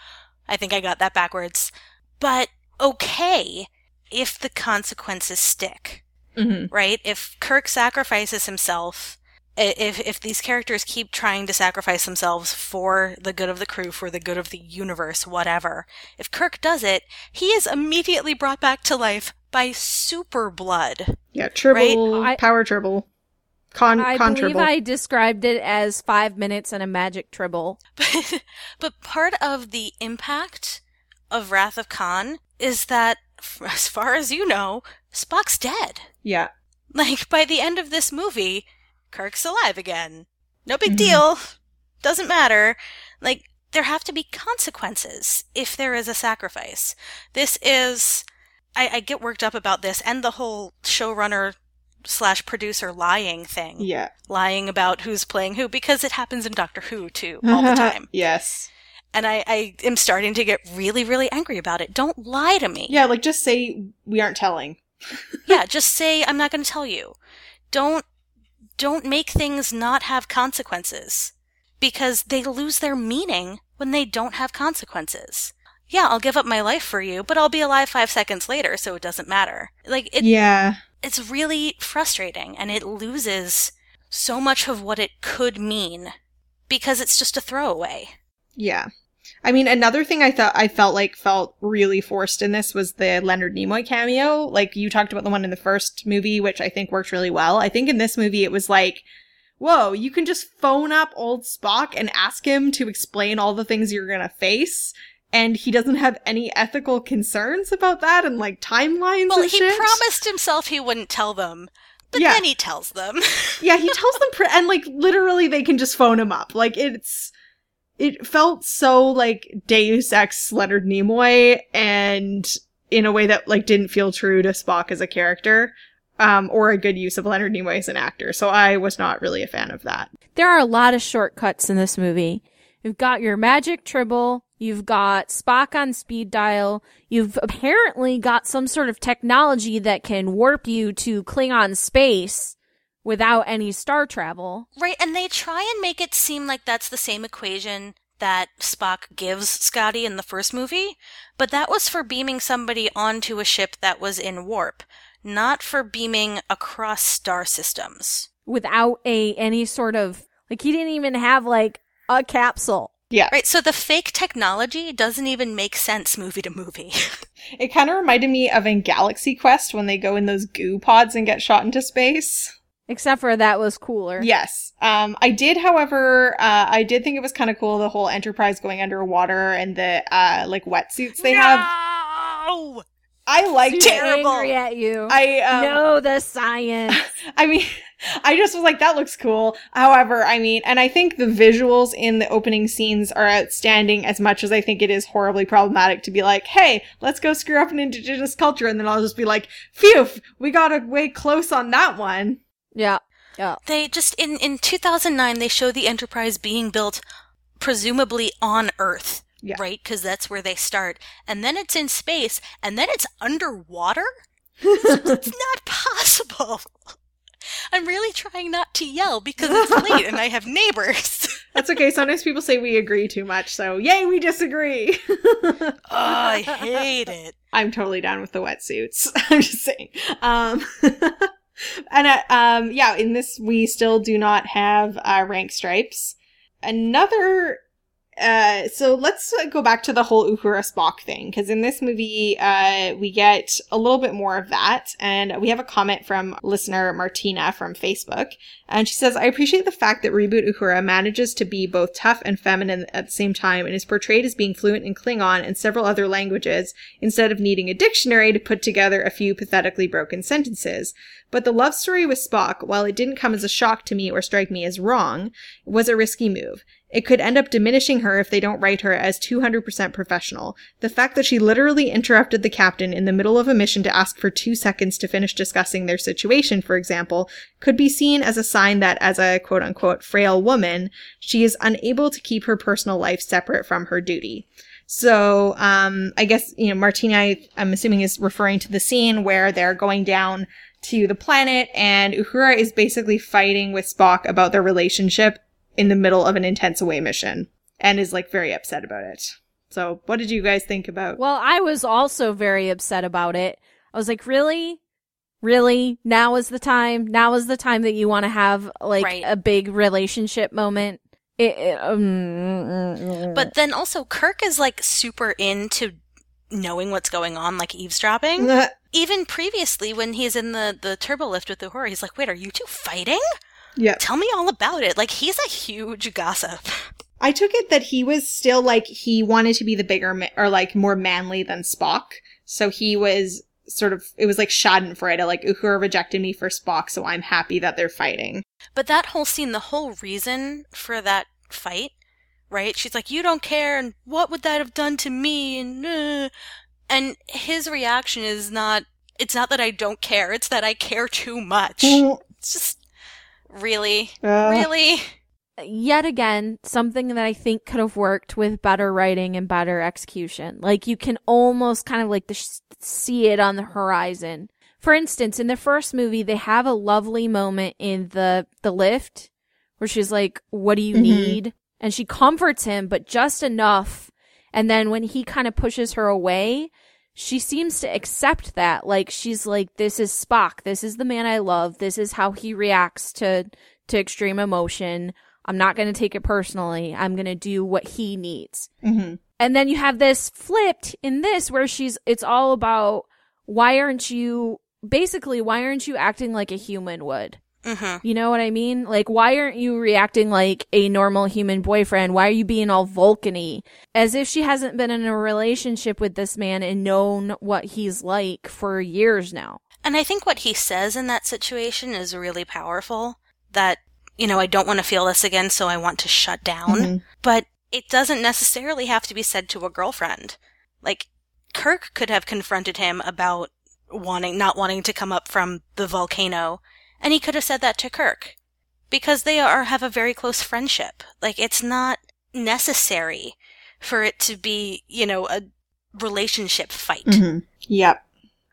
I think I got that backwards. But okay if the consequences stick hmm right? If Kirk sacrifices himself, if if these characters keep trying to sacrifice themselves for the good of the crew, for the good of the universe, whatever, if Kirk does it, he is immediately brought back to life by super blood. Yeah, tribble, I- power tribble, con, I con believe tribble. I described it as five minutes and a magic tribble. [LAUGHS] But, but part of the impact of Wrath of Khan is that, [LAUGHS] as far as you know, Spock's dead. yeah. Like, by the end of this movie, Kirk's alive again. No big Mhm. deal. Doesn't matter. Like, there have to be consequences if there is a sacrifice. This is. I, I get worked up about this and the whole showrunner slash producer lying thing. Yeah. Lying about who's playing who, because it happens in Doctor Who too, [LAUGHS] all the time. yes. And I, I am starting to get really, really angry about it. Don't lie to me. Yeah, like just say we aren't telling. [LAUGHS] yeah, just say I'm not going to tell you. don't don't make things not have consequences because they lose their meaning when they don't have consequences. Yeah, I'll give up my life for you, but I'll be alive 5 seconds later, so it doesn't matter. Like it yeah. it's really frustrating and it loses so much of what it could mean because it's just a throwaway. Yeah. I mean, another thing I thought I felt like felt really forced in this was the Leonard Nimoy cameo. Like you talked about the one in the first movie, which I think worked really well. I think in this movie it was like, whoa, you can just phone up old Spock and ask him to explain all the things you're gonna face. And he doesn't have any ethical concerns about that and like timelines Well, he shit. promised himself he wouldn't tell them, but Yeah. then he tells them. [LAUGHS] yeah, he tells them, pre- and like literally, they can just phone him up. Like it's, it felt so like Deus Ex Leonard Nimoy, and in a way that like didn't feel true to Spock as a character, um, or a good use of Leonard Nimoy as an actor. So I was not really a fan of that. There are a lot of shortcuts in this movie. You've got your magic tribble. You've got Spock on speed dial. You've apparently got some sort of technology that can warp you to Klingon space without any star travel. right, and they try and make it seem like that's the same equation that Spock gives Scotty in the first movie, but that was for beaming somebody onto a ship that was in warp, not for beaming across star systems. without a any sort of like he didn't even have like a capsule. Yeah, Right, so the fake technology doesn't even make sense movie to movie. [LAUGHS] it kind of reminded me of in Galaxy Quest when they go in those goo pods and get shot into space. Except for that was cooler. Yes. Um, I did, however, uh, I did think it was kind of cool the whole Enterprise going underwater and the uh, like wetsuits they have. No! I liked She's it. Terrible. angry at you. I um, know the science. [LAUGHS] I mean, [LAUGHS] I just was like, that looks cool. However, I mean, and I think the visuals in the opening scenes are outstanding as much as I think it is horribly problematic to be like, hey, let's go screw up an indigenous culture. And then I'll just be like, phew, we got way close on that one. Yeah. Yeah. They just in in 2009 they show the Enterprise being built presumably on Earth, Yeah. right? Because that's where they start, and then it's in space, and then it's underwater. [LAUGHS] it's not possible. I'm really trying not to yell because it's late and I have neighbors. [LAUGHS] That's okay. Sometimes people say we agree too much. So yay, we disagree. oh, [LAUGHS] I hate it. I'm totally down with the wetsuits. I'm just saying. Um, and uh, um, yeah, in this we still do not have uh, rank stripes. Another. Uh, so let's uh, go back to the whole Uhura Spock thing, because in this movie, uh, we get a little bit more of that, and we have a comment from listener Martina from Facebook, and she says, I appreciate the fact that Reboot Uhura manages to be both tough and feminine at the same time and is portrayed as being fluent in Klingon and several other languages instead of needing a dictionary to put together a few pathetically broken sentences. But the love story with Spock, while it didn't come as a shock to me or strike me as wrong, was a risky move. It could end up diminishing her if they don't write her as 200% professional. The fact that she literally interrupted the captain in the middle of a mission to ask for two seconds to finish discussing their situation, for example, could be seen as a sign that, as a quote unquote frail woman, she is unable to keep her personal life separate from her duty. So, um, I guess, you know, Martina, I- I'm assuming is referring to the scene where they're going down to the planet and Uhura is basically fighting with Spock about their relationship in the middle of an intense away mission and is like very upset about it. So, what did you guys think about? Well, I was also very upset about it. I was like, really? Really? Now is the time? Now is the time that you want to have like Right. a big relationship moment? It, it, um, mm, mm, mm. But then also, Kirk is like super into knowing what's going on, like eavesdropping. [LAUGHS] Even previously, when he's in the the turbo lift with Uhura, he's like, "Wait, are you two fighting? yeah. Tell me all about it." Like he's a huge gossip. I took it that he was still like he wanted to be the bigger ma- or like more manly than Spock. So he was sort of it was like Schadenfreude, like Uhura rejected me for Spock, so I'm happy that they're fighting. But that whole scene, the whole reason for that fight, right? She's like, "You don't care, and what would that have done to me?" And uh, and his reaction is not. It's not that I don't care. It's that I care too much. It's just really, Uh, really. Yet again, something that I think could have worked with better writing and better execution. Like you can almost kind of like the sh- see it on the horizon for instance, in the first movie, they have a lovely moment in the the lift where she's like, "What do you Mhm. need?" and she comforts him, but just enough. And then when he kind of pushes her away, she seems to accept that. Like she's like, "This is Spock. This is the man I love. This is how he reacts to to extreme emotion. I'm not going to take it personally. I'm going to do what he needs." Mm-hmm. And then you have this flipped in this where she's, it's all about why aren't you, basically, why aren't you acting like a human would? Mm-hmm. You know what I mean? Like, why aren't you reacting like a normal human boyfriend? Why are you being all Vulcan-y? As if she hasn't been in a relationship with this man and known what he's like for years now. And I think what he says in that situation is really powerful. That, you know, I don't want to feel this again, so I want to shut down. Mhm. But it doesn't necessarily have to be said to a girlfriend. Like, Kirk could have confronted him about wanting, not wanting to come up from the volcano, and he could have said that to Kirk. Because they are, have a very close friendship. Like, it's not necessary for it to be, you know, a relationship fight. Mm-hmm. Yep.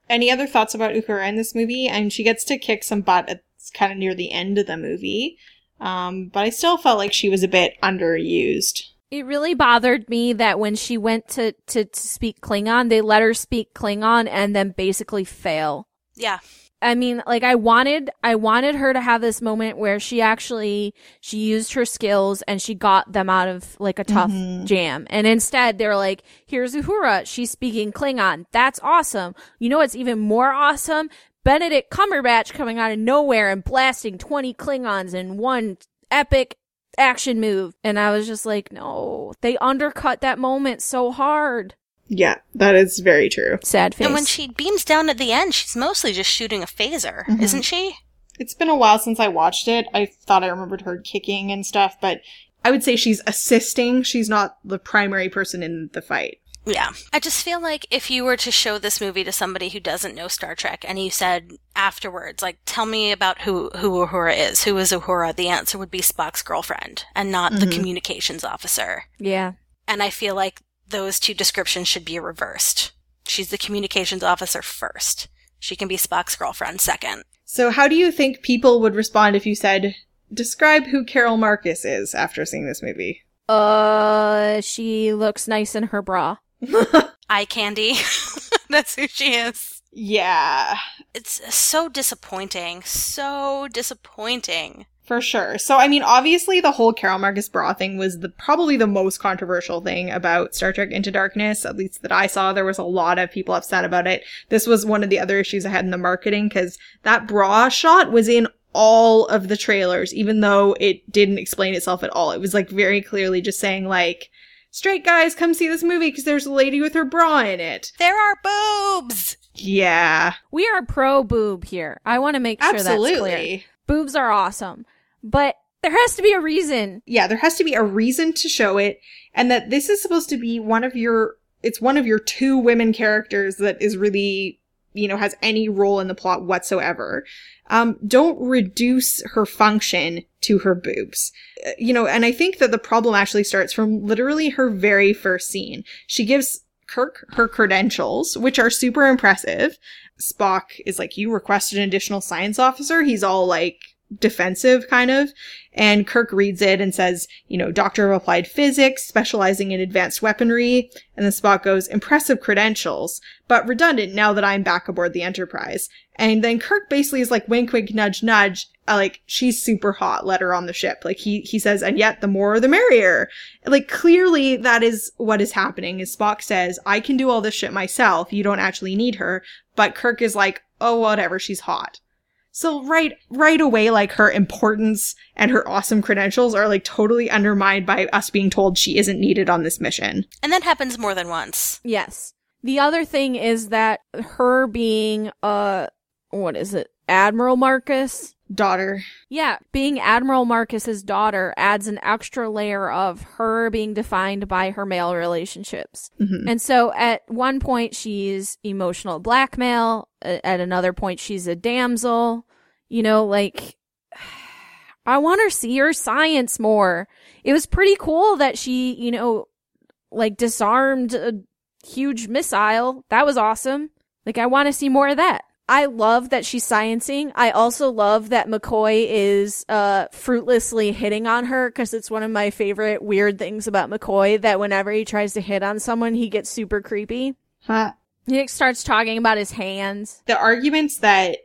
Any other thoughts about Uhura in this movie? And she gets to kick some butt at kind of near the end of the movie. Um, but I still felt like she was a bit underused. It really bothered me that when she went to, to, to speak Klingon, they let her speak Klingon and then basically fail. Yeah. I mean, like I wanted, I wanted her to have this moment where she actually, she used her skills and she got them out of like a tough Mhm. jam. And instead they're like, here's Uhura. She's speaking Klingon. That's awesome. You know what's even more awesome? Benedict Cumberbatch coming out of nowhere and blasting 20 Klingons in one epic action move. And I was just like, no, they undercut that moment so hard. Yeah, that is very true. Sad face. And when she beams down at the end, she's mostly just shooting a phaser, Mhm. isn't she? It's been a while since I watched it. I thought I remembered her kicking and stuff, but I would say she's assisting. She's not the primary person in the fight. Yeah. I just feel like if you were to show this movie to somebody who doesn't know Star Trek and you said afterwards, like, tell me about who, who Uhura is, who is Uhura, the answer would be Spock's girlfriend and not the Mhm. communications officer. yeah. And I feel like those two descriptions should be reversed. She's the communications officer first. She can be Spock's girlfriend second. So, how do you think people would respond if you said, describe who Carol Marcus is after seeing this movie? Uh, she looks nice in her bra. [LAUGHS] Eye candy. [LAUGHS] That's who she is. yeah, It's so disappointing. So disappointing. for sure. So, I mean, obviously, the whole Carol Marcus bra thing was the probably the most controversial thing about Star Trek Into Darkness, at least that I saw. There was a lot of people upset about it. This was one of the other issues I had in the marketing because that bra shot was in all of the trailers, even though it didn't explain itself at all. It was like very clearly just saying like, straight guys, come see this movie because there's a lady with her bra in it. There are boobs! Yeah, We are pro boob here. I want to make sure that's clear. absolutely. Boobs are awesome, but there has to be a reason. yeah, there has to be a reason to show it, and that this is supposed to be one of your, it's one of your two women characters that is really, you know, has any role in the plot whatsoever. Um, don't reduce her function to her boobs. Uh, You know, and I think that the problem actually starts from literally her very first scene. She gives Kirk her credentials, which are super impressive. Spock is like, you requested an additional science officer. He's all like defensive kind of. And Kirk reads it and says, you know, Doctor of Applied Physics, specializing in advanced weaponry. And then Spock goes, impressive credentials, but redundant now that I'm back aboard the Enterprise. And then Kirk basically is like, wink, wink, nudge, nudge. uh, Like, she's super hot. Let her on the ship. Like, he, he says, and yet the more the merrier. Like, clearly that is what is happening is Spock says, I can do all this shit myself. You don't actually need her. But Kirk is like, oh, whatever. She's hot. So right right away, like her importance and her awesome credentials are like totally undermined by us being told she isn't needed on this mission. And that happens more than once. Yes. The other thing is that her being, uh, what is it? Admiral Marcus? Daughter. Yeah, being Admiral Marcus's daughter adds an extra layer of her being defined by her male relationships. Mhm. And so at one point she's emotional blackmail, at another point she's a damsel. You know, like [SIGHS] I want her to see her science more. It was pretty cool that she, you know, like disarmed a huge missile. That was awesome. Like I want to see more of that. I love that she's sciencing. I also love that McCoy is uh fruitlessly hitting on her because it's one of my favorite weird things about McCoy that whenever he tries to hit on someone, he gets super creepy. Huh. He starts talking about his hands. The arguments that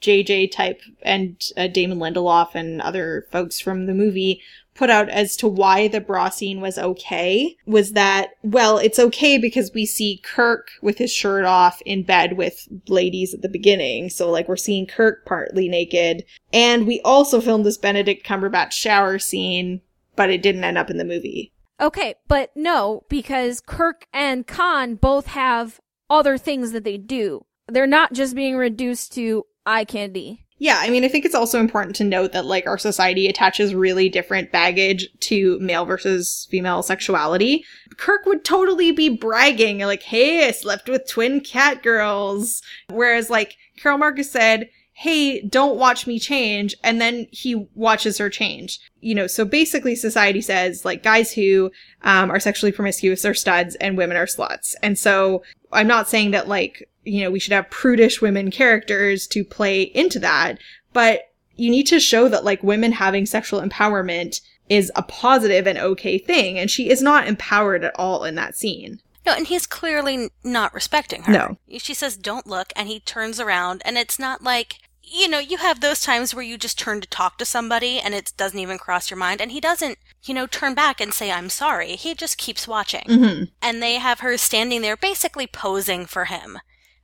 JJ type and uh, Damon Lindelof and other folks from the movie put out as to why the bra scene was okay was that, well, it's okay because we see Kirk with his shirt off in bed with ladies at the beginning. So, like, we're seeing Kirk partly naked. And we also filmed this Benedict Cumberbatch shower scene, but it didn't end up in the movie. Okay, but no, because Kirk and Khan both have other things that they do. They're not just being reduced to eye candy. Yeah, I mean, I think it's also important to note that, like, our society attaches really different baggage to male versus female sexuality. Kirk would totally be bragging, like, hey, I slept with twin cat girls. Whereas, like, Carol Marcus said, hey, don't watch me change. And then he watches her change. You know, so basically society says, like, guys who um, are sexually promiscuous are studs and women are sluts. And so I'm not saying that, like, you know, we should have prudish women characters to play into that, but you need to show that like women having sexual empowerment is a positive and okay thing. And she is not empowered at all in that scene. No, and he's clearly not respecting her. No. She says, don't look, and he turns around, and it's not like, you know, you have those times where you just turn to talk to somebody and it doesn't even cross your mind, and he doesn't, you know, turn back and say, I'm sorry. He just keeps watching. Mm-hmm. And they have her standing there basically posing for him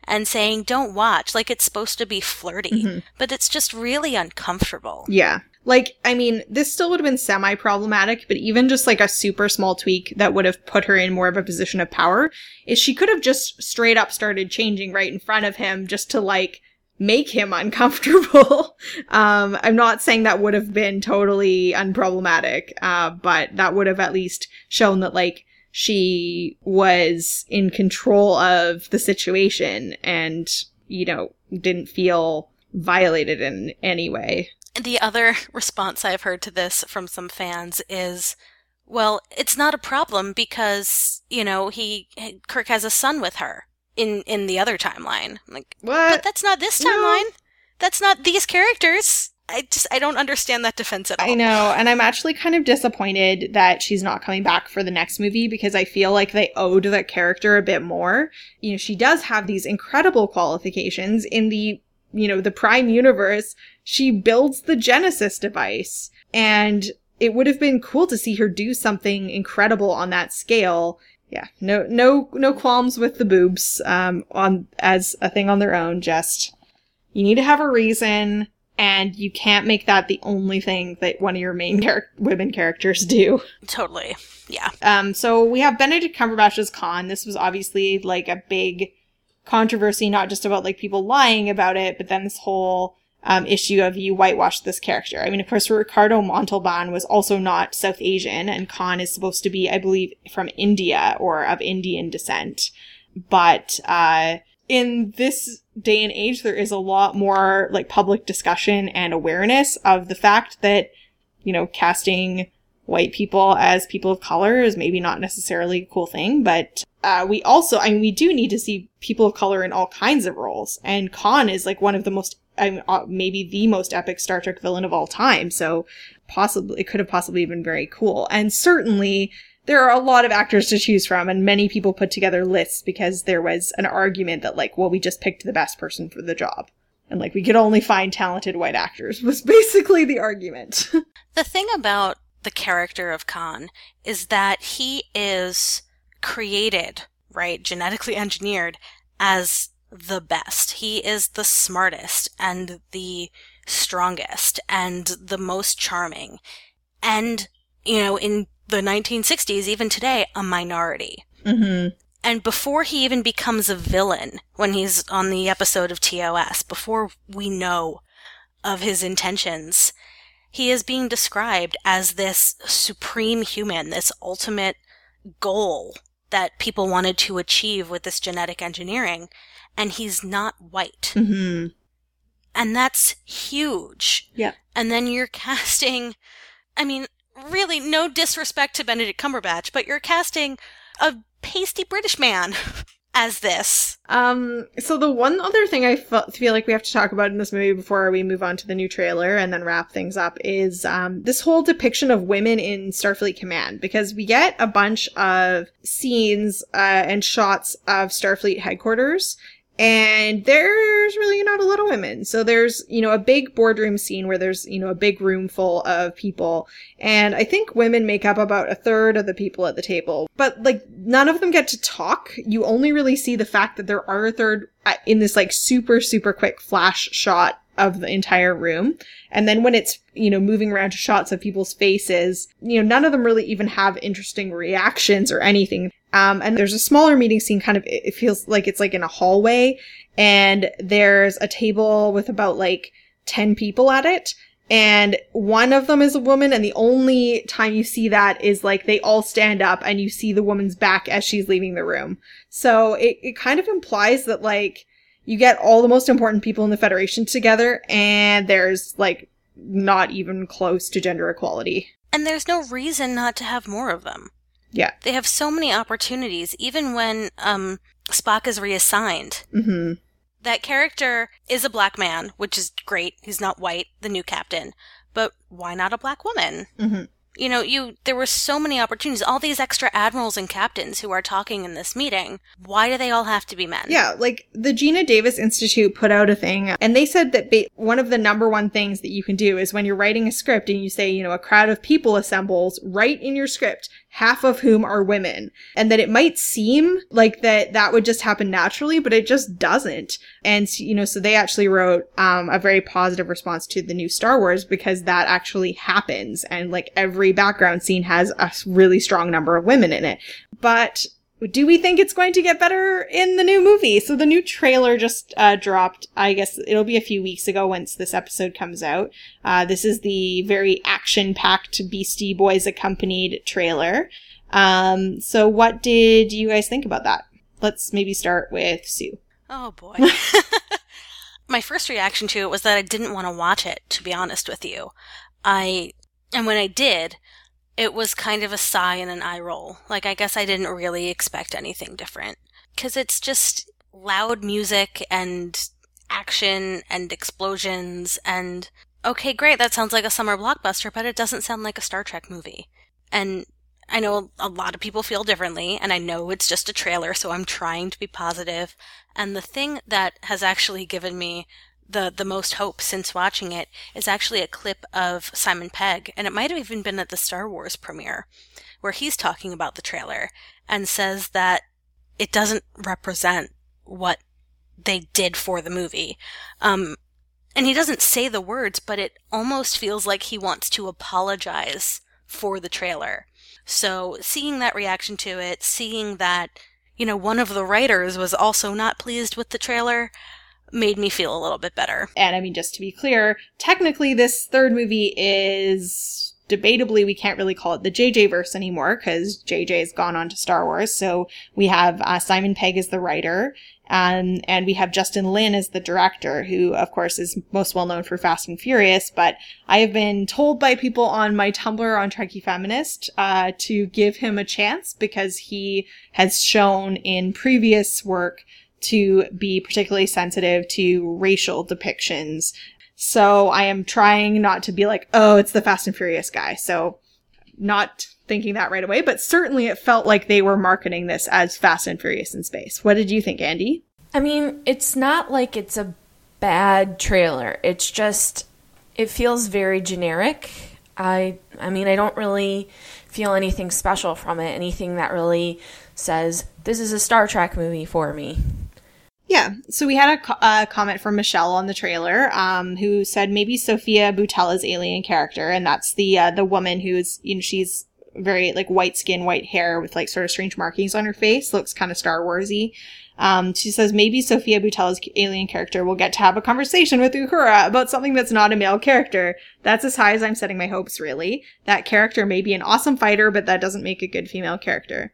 and saying, don't watch, like it's supposed to be flirty. Mhm. But it's just really uncomfortable. Yeah. Like, I mean, this still would have been semi problematic, but even just like a super small tweak that would have put her in more of a position of power is she could have just straight up started changing right in front of him just to like make him [LAUGHS] uncomfortable. um, I'm not saying that would have been totally unproblematic, uh, but that would have at least shown that like she was in control of the situation and, you know, didn't feel violated in any way. The other response I've heard to this from some fans is, well, it's not a problem because, you know, he, Kirk has a son with her in, in the other timeline. I'm like, but that's not this No. timeline. That's not these characters. I just, I don't understand that defense at all. I know, and I'm actually kind of disappointed that she's not coming back for the next movie because I feel like they owed that character a bit more. You know, she does have these incredible qualifications in the, you know, the Prime universe. She builds the Genesis device, and it would have been cool to see her do something incredible on that scale. Yeah, no, no, no qualms with the boobs, um, on, as a thing on their own, just, you need to have a reason and you can't make that the only thing that one of your main char- women characters do. Totally. Yeah. Um, so we have Benedict Cumberbatch's Khan. This was obviously like a big controversy, not just about like people lying about it, but then this whole um, issue of you whitewashed this character. I mean, of course, Ricardo Montalban was also not South Asian, and Khan is supposed to be, I believe, from India or of Indian descent. But uh, in this day and age, there is a lot more like public discussion and awareness of the fact that, you know, casting white people as people of color is maybe not necessarily a cool thing, but uh, we also, I mean, we do need to see people of color in all kinds of roles. And Khan is like one of the most, I mean, uh, maybe the most epic Star Trek villain of all time. So possibly, it could have possibly been very cool. And certainly, there are a lot of actors to choose from, and many people put together lists because there was an argument that, like, well, we just picked the best person for the job. And, like, we could only find talented white actors, was [LAUGHS] basically the argument. The thing about the character of Khan is that he is created, right, genetically [LAUGHS] engineered as the best. He is the smartest and the strongest and the most charming. And, you know, in the 1960s, even today, a minority. mm-hmm. And before he even becomes a villain, when he's on the episode of TOS, before we know of his intentions, he is being described as this supreme human, this ultimate goal that people wanted to achieve with this genetic engineering. And he's not white. Mm-hmm. And that's huge. Yeah. And then you're [LAUGHS] casting, I mean, really no disrespect to Benedict Cumberbatch, but you're casting a pasty British man [LAUGHS] as this. Um, so the one other thing I feel like we have to talk about in this movie before we move on to the new trailer and then wrap things up is um, this whole depiction of women in Starfleet Command because we get a bunch of scenes uh, and shots of Starfleet headquarters and there's really not a lot of women. So there's, you know, a big boardroom scene where there's, you know, a big room full of people. And I think women make up about a third of the people at the table. But like, none of them get to talk. You only really see the fact that there are a third uh, in this like super, super quick flash shot of the entire room. And then when it's, you know, moving around to shots of people's faces, you know, none of them really even have interesting reactions or anything. Um, and there's a smaller meeting scene kind of, it feels like it's like in a hallway and there's a table with about like 10 people at it. And one of them is a woman and the only time you see that is like they all stand up and you see the woman's back as she's leaving the room. So it, it kind of implies that like, you get all the most important people in the Federation together, and there's like not even close to gender equality. And there's no reason not to have more of them. Yeah. They have so many opportunities, even when um, Spock is reassigned. Mm-hmm. That character is a black man, which is great. He's not white, the new captain. But why not a black woman? Mm-hmm. You know, you there were so many opportunities. All these extra admirals and captains who are talking in this meeting. Why do they all have to be men? Yeah, like the Geena Davis Institute put out a thing, and they said that ba- one of the number one things that you can do is when you're writing a script and you say, you know, a crowd of people assembles, write in your script half of whom are women. And that it might seem like that that would just happen naturally, but it just doesn't. And, you know, so they actually wrote, um, a very positive response to the new Star Wars because that actually happens. And like every background scene has a really strong number of women in it. But do we think it's going to get better in the new movie? So the new trailer just uh, dropped. I guess it'll be a few weeks ago once this episode comes out. Uh, this is the very action-packed Beastie Boys accompanied trailer. Um, so what did you guys think about that? Let's maybe start with Sue. Oh boy. [LAUGHS] My first reaction to it was that I didn't want to watch it, to be honest with you. I, and when I did, it was kind of a sigh and an eye roll. Like, I guess I didn't really expect anything different. Cause it's just loud music and action and explosions and, okay, great, that sounds like a summer blockbuster, but it doesn't sound like a Star Trek movie. And I know a lot of people feel differently, and I know it's just a trailer, so I'm trying to be positive. And the thing that has actually given me the the most hope since watching it is actually a clip of Simon Pegg, and it might have even been at the Star Wars premiere, where he's talking about the trailer and says that it doesn't represent what they did for the movie. Um, and he doesn't say the words, but it almost feels like he wants to apologize for the trailer. So seeing that reaction to it, seeing that, you know, one of the writers was also not pleased with the trailer, made me feel a little bit better. And I mean, just to be clear, technically this third movie is debatably, we can't really call it the JJ verse anymore because JJ has gone on to Star Wars. So we have uh, Simon Pegg as the writer. Um, and we have Justin Lin as the director, who of course is most well known for Fast and Furious. But I have been told by people on my Tumblr on Trekkie Feminist uh, to give him a chance because he has shown in previous work to be particularly sensitive to racial depictions. So I am trying not to be like, oh, it's the Fast and Furious guy. So not thinking that right away, but certainly it felt like they were marketing this as Fast and Furious in space. What did you think, Andi? I mean, it's not like it's a bad trailer. It's just it feels very generic. I I mean, I don't really feel anything special from it, anything that really says this is a Star Trek movie for me. Yeah. So we had a, co- a comment from Michelle on the trailer, um, who said maybe Sofia Boutella's alien character, and that's the uh, the woman who's you know she's very like white skin, white hair with like sort of strange markings on her face, looks kind of Star Warsy. Um, she says maybe Sofia Boutella's alien character will get to have a conversation with Uhura about something that's not a male character. That's as high as I'm setting my hopes, really. That character may be an awesome fighter, but that doesn't make a good female character.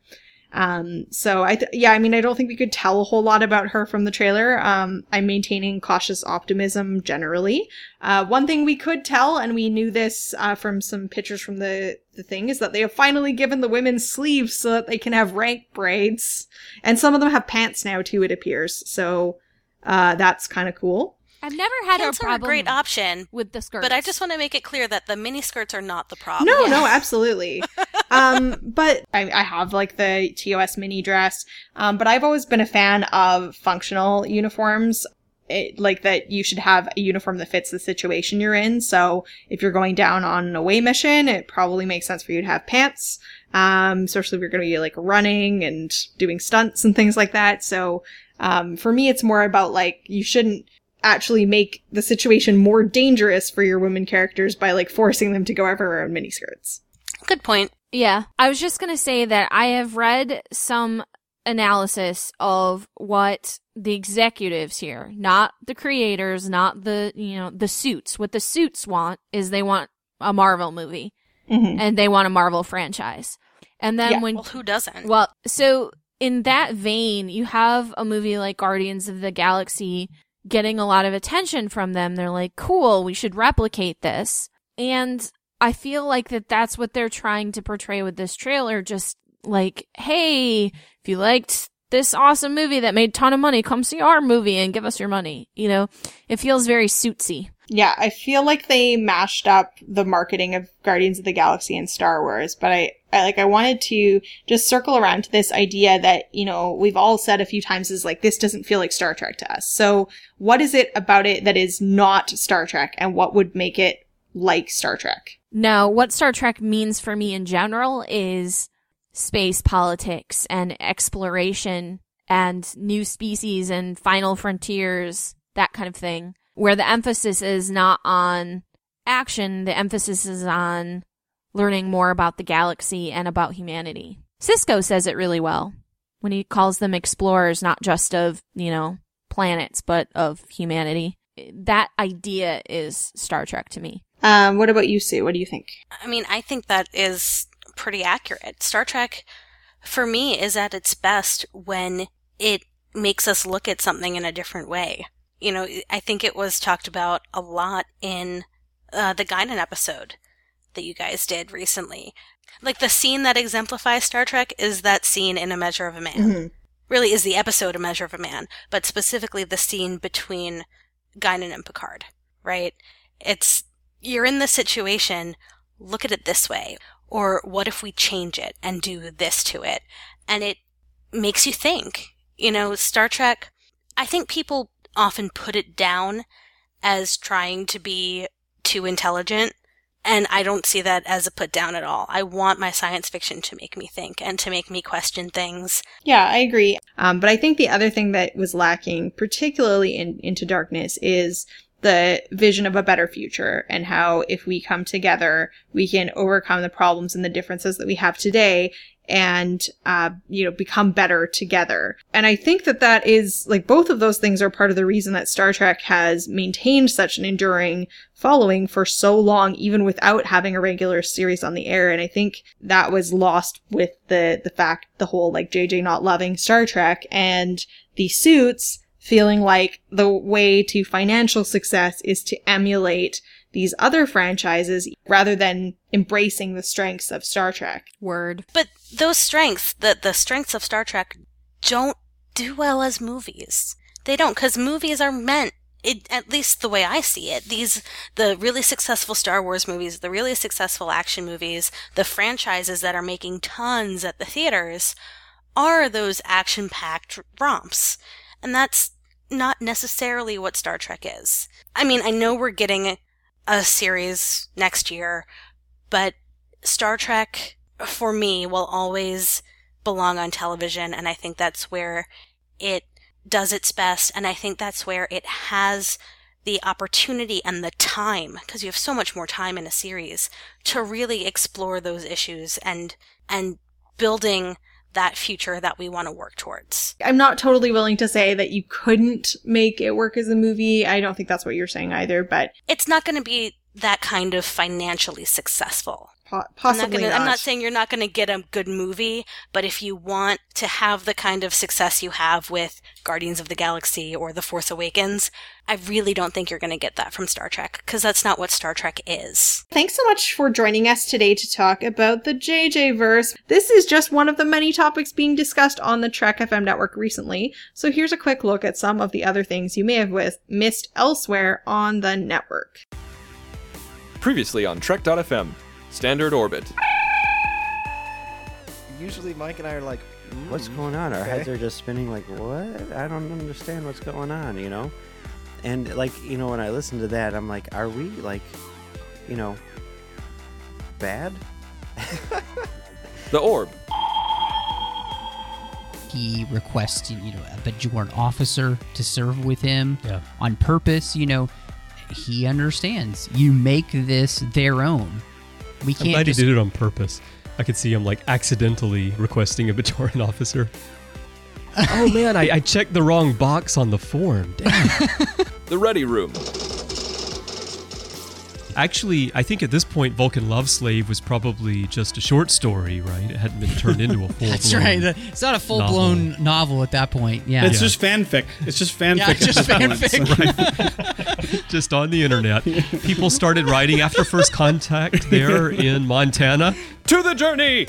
Um, so I, th- yeah, I mean, I don't think we could tell a whole lot about her from the trailer. Um, I'm maintaining cautious optimism generally. Uh, one thing we could tell, and we knew this, uh, from some pictures from the, the thing, is that they have finally given the women sleeves so that they can have rank braids. And some of them have pants now too, it appears. So, uh, that's kind of cool. I've never had Pants a are a great option, with the skirts. but I just want to make it clear that the mini skirts are not the problem. No, no, absolutely. [LAUGHS] um, but I, I have like the TOS mini dress. Um, but I've always been a fan of functional uniforms. It, like that you should have a uniform that fits the situation you're in. So if you're going down on an away mission, it probably makes sense for you to have pants. Um, especially if you're going to be like running and doing stunts and things like that. So, um, for me, it's more about like, you shouldn't actually make the situation more dangerous for your women characters by like forcing them to go everywhere in miniskirts. Good point. Yeah. I was just going to say that I have read some analysis of what the executives here, not the creators, not the, you know, the suits. What the suits want is they want a Marvel movie Mm-hmm. and they want a Marvel franchise. And then Yeah, when Well, who doesn't? Well, so in that vein, you have a movie like Guardians of the Galaxy getting a lot of attention from them. They're like, cool, we should replicate this. And I feel like that that's what they're trying to portray with this trailer. Just like, hey, if you liked this awesome movie that made ton of money, come see our movie and give us your money. You know, it feels very suitsy. Yeah, I feel like they mashed up the marketing of Guardians of the Galaxy and Star Wars, but I, I like I wanted to just circle around to this idea that, you know, we've all said a few times is like this doesn't feel like Star Trek to us. So, what is it about it that is not Star Trek and what would make it like Star Trek? Now, what Star Trek means for me in general is space politics and exploration and new species and final frontiers, that kind of thing, where the emphasis is not on action, the emphasis is on learning more about the galaxy and about humanity. Sisko says it really well when he calls them explorers, not just of, you know, planets, but of humanity. That idea is Star Trek to me. Um, what about you, Sue? What do you think? I mean, I think that is pretty accurate. Star Trek, for me, is at its best when it makes us look at something in a different way. You know, I think it was talked about a lot in uh, the Guinan episode that you guys did recently. Like the scene that exemplifies Star Trek is that scene in A Measure of a Man. Mhm. Really is the episode A Measure of a Man, but specifically the scene between Guinan and Picard, right? It's, you're in this situation, look at it this way. Or what if we change it and do this to it? And it makes you think. You know, Star Trek, I think people often put it down as trying to be too intelligent. And I don't see that as a put down at all. I want my science fiction to make me think and to make me question things. Yeah, I agree. Um, but I think the other thing that was lacking, particularly in Into Darkness, is the vision of a better future and how if we come together, we can overcome the problems and the differences that we have today and, uh, you know, become better together. And I think that that is, like, both of those things are part of the reason that Star Trek has maintained such an enduring following for so long, even without having a regular series on the air. And I think that was lost with the, the fact, the whole, like, JJ not loving Star Trek and the suits feeling like the way to financial success is to emulate these other franchises rather than embracing the strengths of Star Trek. Word. But those strengths, the, the strengths of Star Trek, don't do well as movies. They don't, because movies are meant, it, at least the way I see it, these, the really successful Star Wars movies, the really successful action movies, the franchises that are making tons at the theaters, are those action packed romps. And that's not necessarily what Star Trek is. I mean, I know we're getting a series next year, but Star Trek, for me, will always belong on television, and I think that's where it does its best, and I think that's where it has the opportunity and the time, because you have so much more time in a series, to really explore those issues and, and building that future that we want to work towards. I'm not totally willing to say that you couldn't make it work as a movie. I don't think that's what you're saying either, but It's not going to be that kind of financially successful. Po- I'm not, gonna, I'm not. not saying you're not going to get a good movie, but if you want to have the kind of success you have with Guardians of the Galaxy or The Force Awakens, I really don't think you're going to get that from Star Trek because that's not what Star Trek is. Thanks so much for joining us today to talk about the JJ verse. This is just one of the many topics being discussed on the Trek FM network recently. So here's a quick look at some of the other things you may have with- missed elsewhere on the network. Previously on Trek.fm, Standard Orbit. Usually Mike and I are like, what's "Mm, going on? Our okay." heads are just spinning like, what? I don't understand what's going on, you know? And like, you know, when I listen to that, I'm like, are we like, you know, bad? The Orb. he requests you know a Bajoran officer to serve with him Yeah. on purpose. You know, he understands. You make this their own. We I'm can't glad just he did it on purpose. I could see him like accidentally requesting a Bajoran [LAUGHS] officer. oh man, I, I checked the wrong box on the form. Damn. [LAUGHS] The Ready Room. Actually, I think at this point, Vulcan Love Slave was probably just a short story, right? It hadn't been turned into a [LAUGHS] full. That's right. It's not a full blown novel. at that point. Yeah. It's just fanfic. It's just fanfic. Yeah, at just this point, fanfic. so- [LAUGHS] [LAUGHS] just on the internet. People started writing after first contact there in Montana. To the Journey!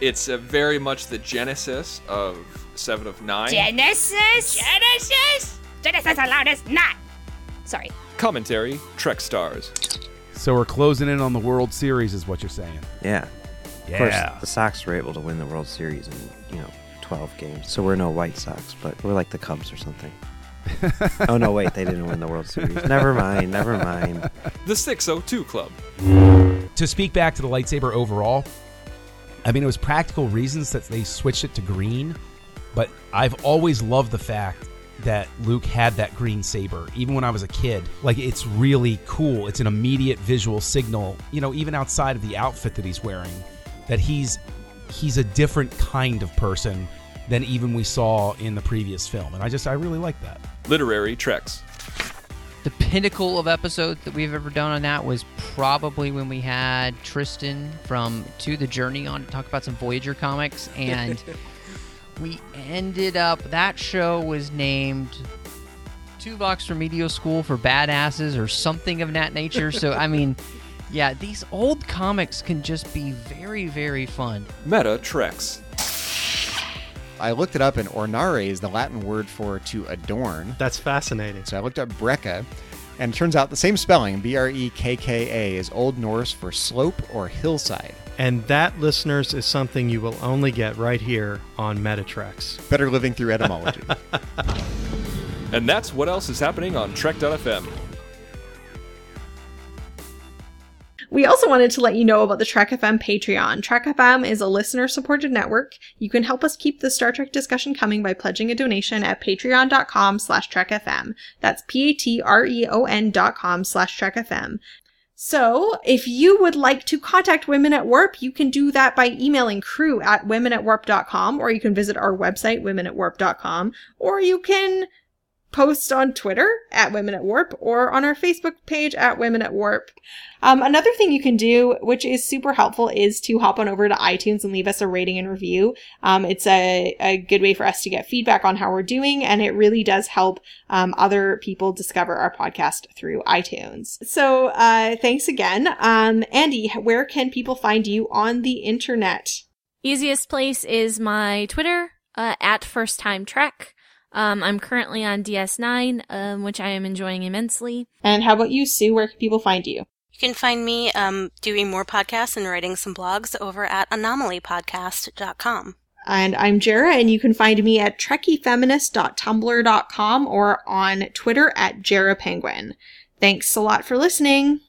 It's uh, very much the genesis of Seven of Nine. Genesis! Genesis! Genesis allowed us not! Sorry. Commentary, Trek Stars. So we're closing in on the World Series, is what you're saying. Yeah. Of Yeah. course, the Sox were able to win the World Series in, you know, 12 games. So we're no White Sox, but we're like the Cubs or something. [LAUGHS] oh, no, wait, they didn't win the World Series. Never mind, never mind. The 602 Club. To speak back to the lightsaber overall, I mean, it was practical reasons that they switched it to green, but I've always loved the fact that Luke had that green saber, even when I was a kid. Like, it's really cool. It's an immediate visual signal, you know, even outside of the outfit that he's wearing, that he's he's a different kind of person than even we saw in the previous film. And I just, I really like that. Literary Treks. the pinnacle of episodes that we've ever done on that was probably when we had Tristan from To the Journey on to talk about some Voyager comics, and [LAUGHS] we ended up that show was named Two Box Remedial School for Badasses or something of that nature. So I mean, [LAUGHS] yeah, these old comics can just be very, very fun. Meta Treks I looked it up, and ornare is the Latin word for to adorn. That's fascinating. So I looked up brekka, and it turns out the same spelling, B R E K K A, is Old Norse for slope or hillside. And that, listeners, is something you will only get right here on Meta Treks. Better living through etymology. [LAUGHS] And that's what else is happening on Trek.fm. We also wanted to let you know about the Trek FM Patreon. Trek FM is a listener supported network. You can help us keep the Star Trek discussion coming by pledging a donation at patreon.com slash trekfm. That's P-A-T-R-E-O-N dot com slash trekfm. So, if you would like to contact Women at Warp, you can do that by emailing crew at womenatwarp.com, or you can visit our website, womenatwarp.com, or you can post on Twitter at Women at Warp or on our Facebook page at Women at Warp. Um, another thing you can do, which is super helpful, is to hop on over to iTunes and leave us a rating and review. Um, it's a, a good way for us to get feedback on how we're doing, and it really does help um, other people discover our podcast through iTunes. So uh, thanks again. Um, Andi, where can people find you on the internet? Easiest place is my Twitter uh, at First Time Trek. Um, I'm currently on DS9, um, which I am enjoying immensely. And how about you, Sue? Where can people find you? You can find me um, doing more podcasts and writing some blogs over at anomalypodcast.com. And I'm Jarrah, and you can find me at trekkiefeminist.tumblr.com or on Twitter at Jarrah Penguin. Thanks a lot for listening.